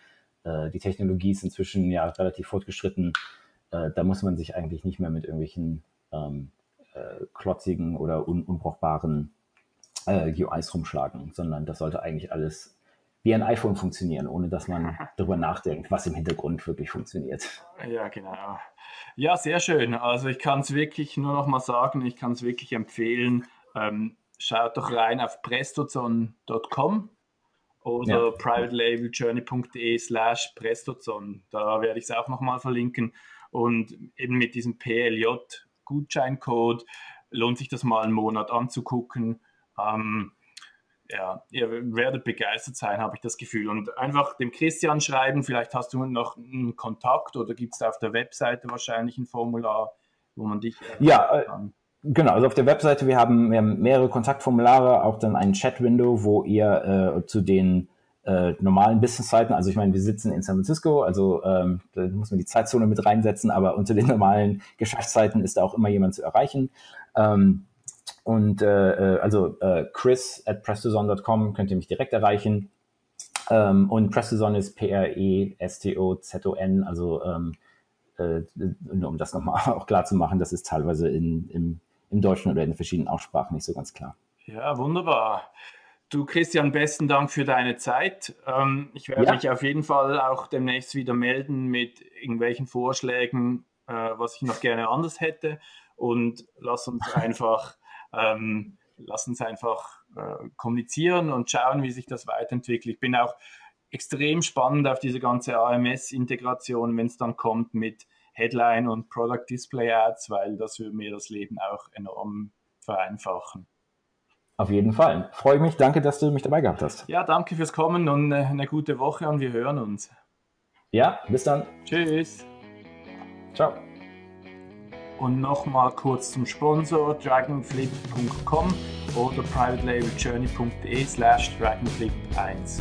äh, die Technologie ist inzwischen ja relativ fortgeschritten. Äh, da muss man sich eigentlich nicht mehr mit irgendwelchen ähm, äh, klotzigen oder un unbrauchbaren äh, UIs rumschlagen, sondern das sollte eigentlich alles wie ein iPhone funktionieren, ohne dass man darüber nachdenkt, was im Hintergrund wirklich funktioniert. Ja, genau. Ja, sehr schön. Also ich kann es wirklich nur noch mal sagen, ich kann es wirklich empfehlen, ähm, schaut doch rein auf prestozone.com oder ja. privatelabeljourney.de slash prestozone. Da werde ich es auch nochmal verlinken. Und eben mit diesem PLJ-Gutscheincode lohnt sich das mal einen Monat anzugucken. Ähm, ja, ihr werdet begeistert sein, habe ich das Gefühl. Und einfach dem Christian schreiben, vielleicht hast du noch einen Kontakt oder gibt es auf der Webseite wahrscheinlich ein Formular, wo man dich. Ja, kann. Genau, also auf der Webseite, wir haben, wir haben mehrere Kontaktformulare, auch dann ein Chat-Window, wo ihr äh, zu den äh, normalen Business-Zeiten, also ich meine, wir sitzen in San Francisco, also ähm, da muss man die Zeitzone mit reinsetzen, aber unter den normalen Geschäftszeiten ist da auch immer jemand zu erreichen. Ähm, und äh, äh also äh, chris at prestozon.com könnt ihr mich direkt erreichen. Ähm, und Prestozon ist P-R-E-S-T-O-Z-O-N, also ähm, äh, um das nochmal auch klar zu machen, das ist teilweise in, im im Deutschen oder in verschiedenen Aussprachen nicht so ganz klar. Ja, wunderbar. Du, Christian, besten Dank für deine Zeit. Ähm, ich werde ja. mich auf jeden Fall auch demnächst wieder melden mit irgendwelchen Vorschlägen, äh, was ich noch gerne anders hätte. Und lass uns einfach, ähm, lass uns einfach äh, kommunizieren und schauen, wie sich das weiterentwickelt. Ich bin auch extrem spannend auf diese ganze AMS-Integration, wenn es dann kommt mit Headline und Product Display Ads, weil das würde mir das Leben auch enorm vereinfachen. Auf jeden Fall. Freue mich. Danke, dass du mich dabei gehabt hast. Ja, danke fürs Kommen und äh, eine gute Woche und wir hören uns. Ja, bis dann. Tschüss. Ciao. Und nochmal kurz zum Sponsor dragonflip.com oder privatelabeljourney.de slash dragonflip1.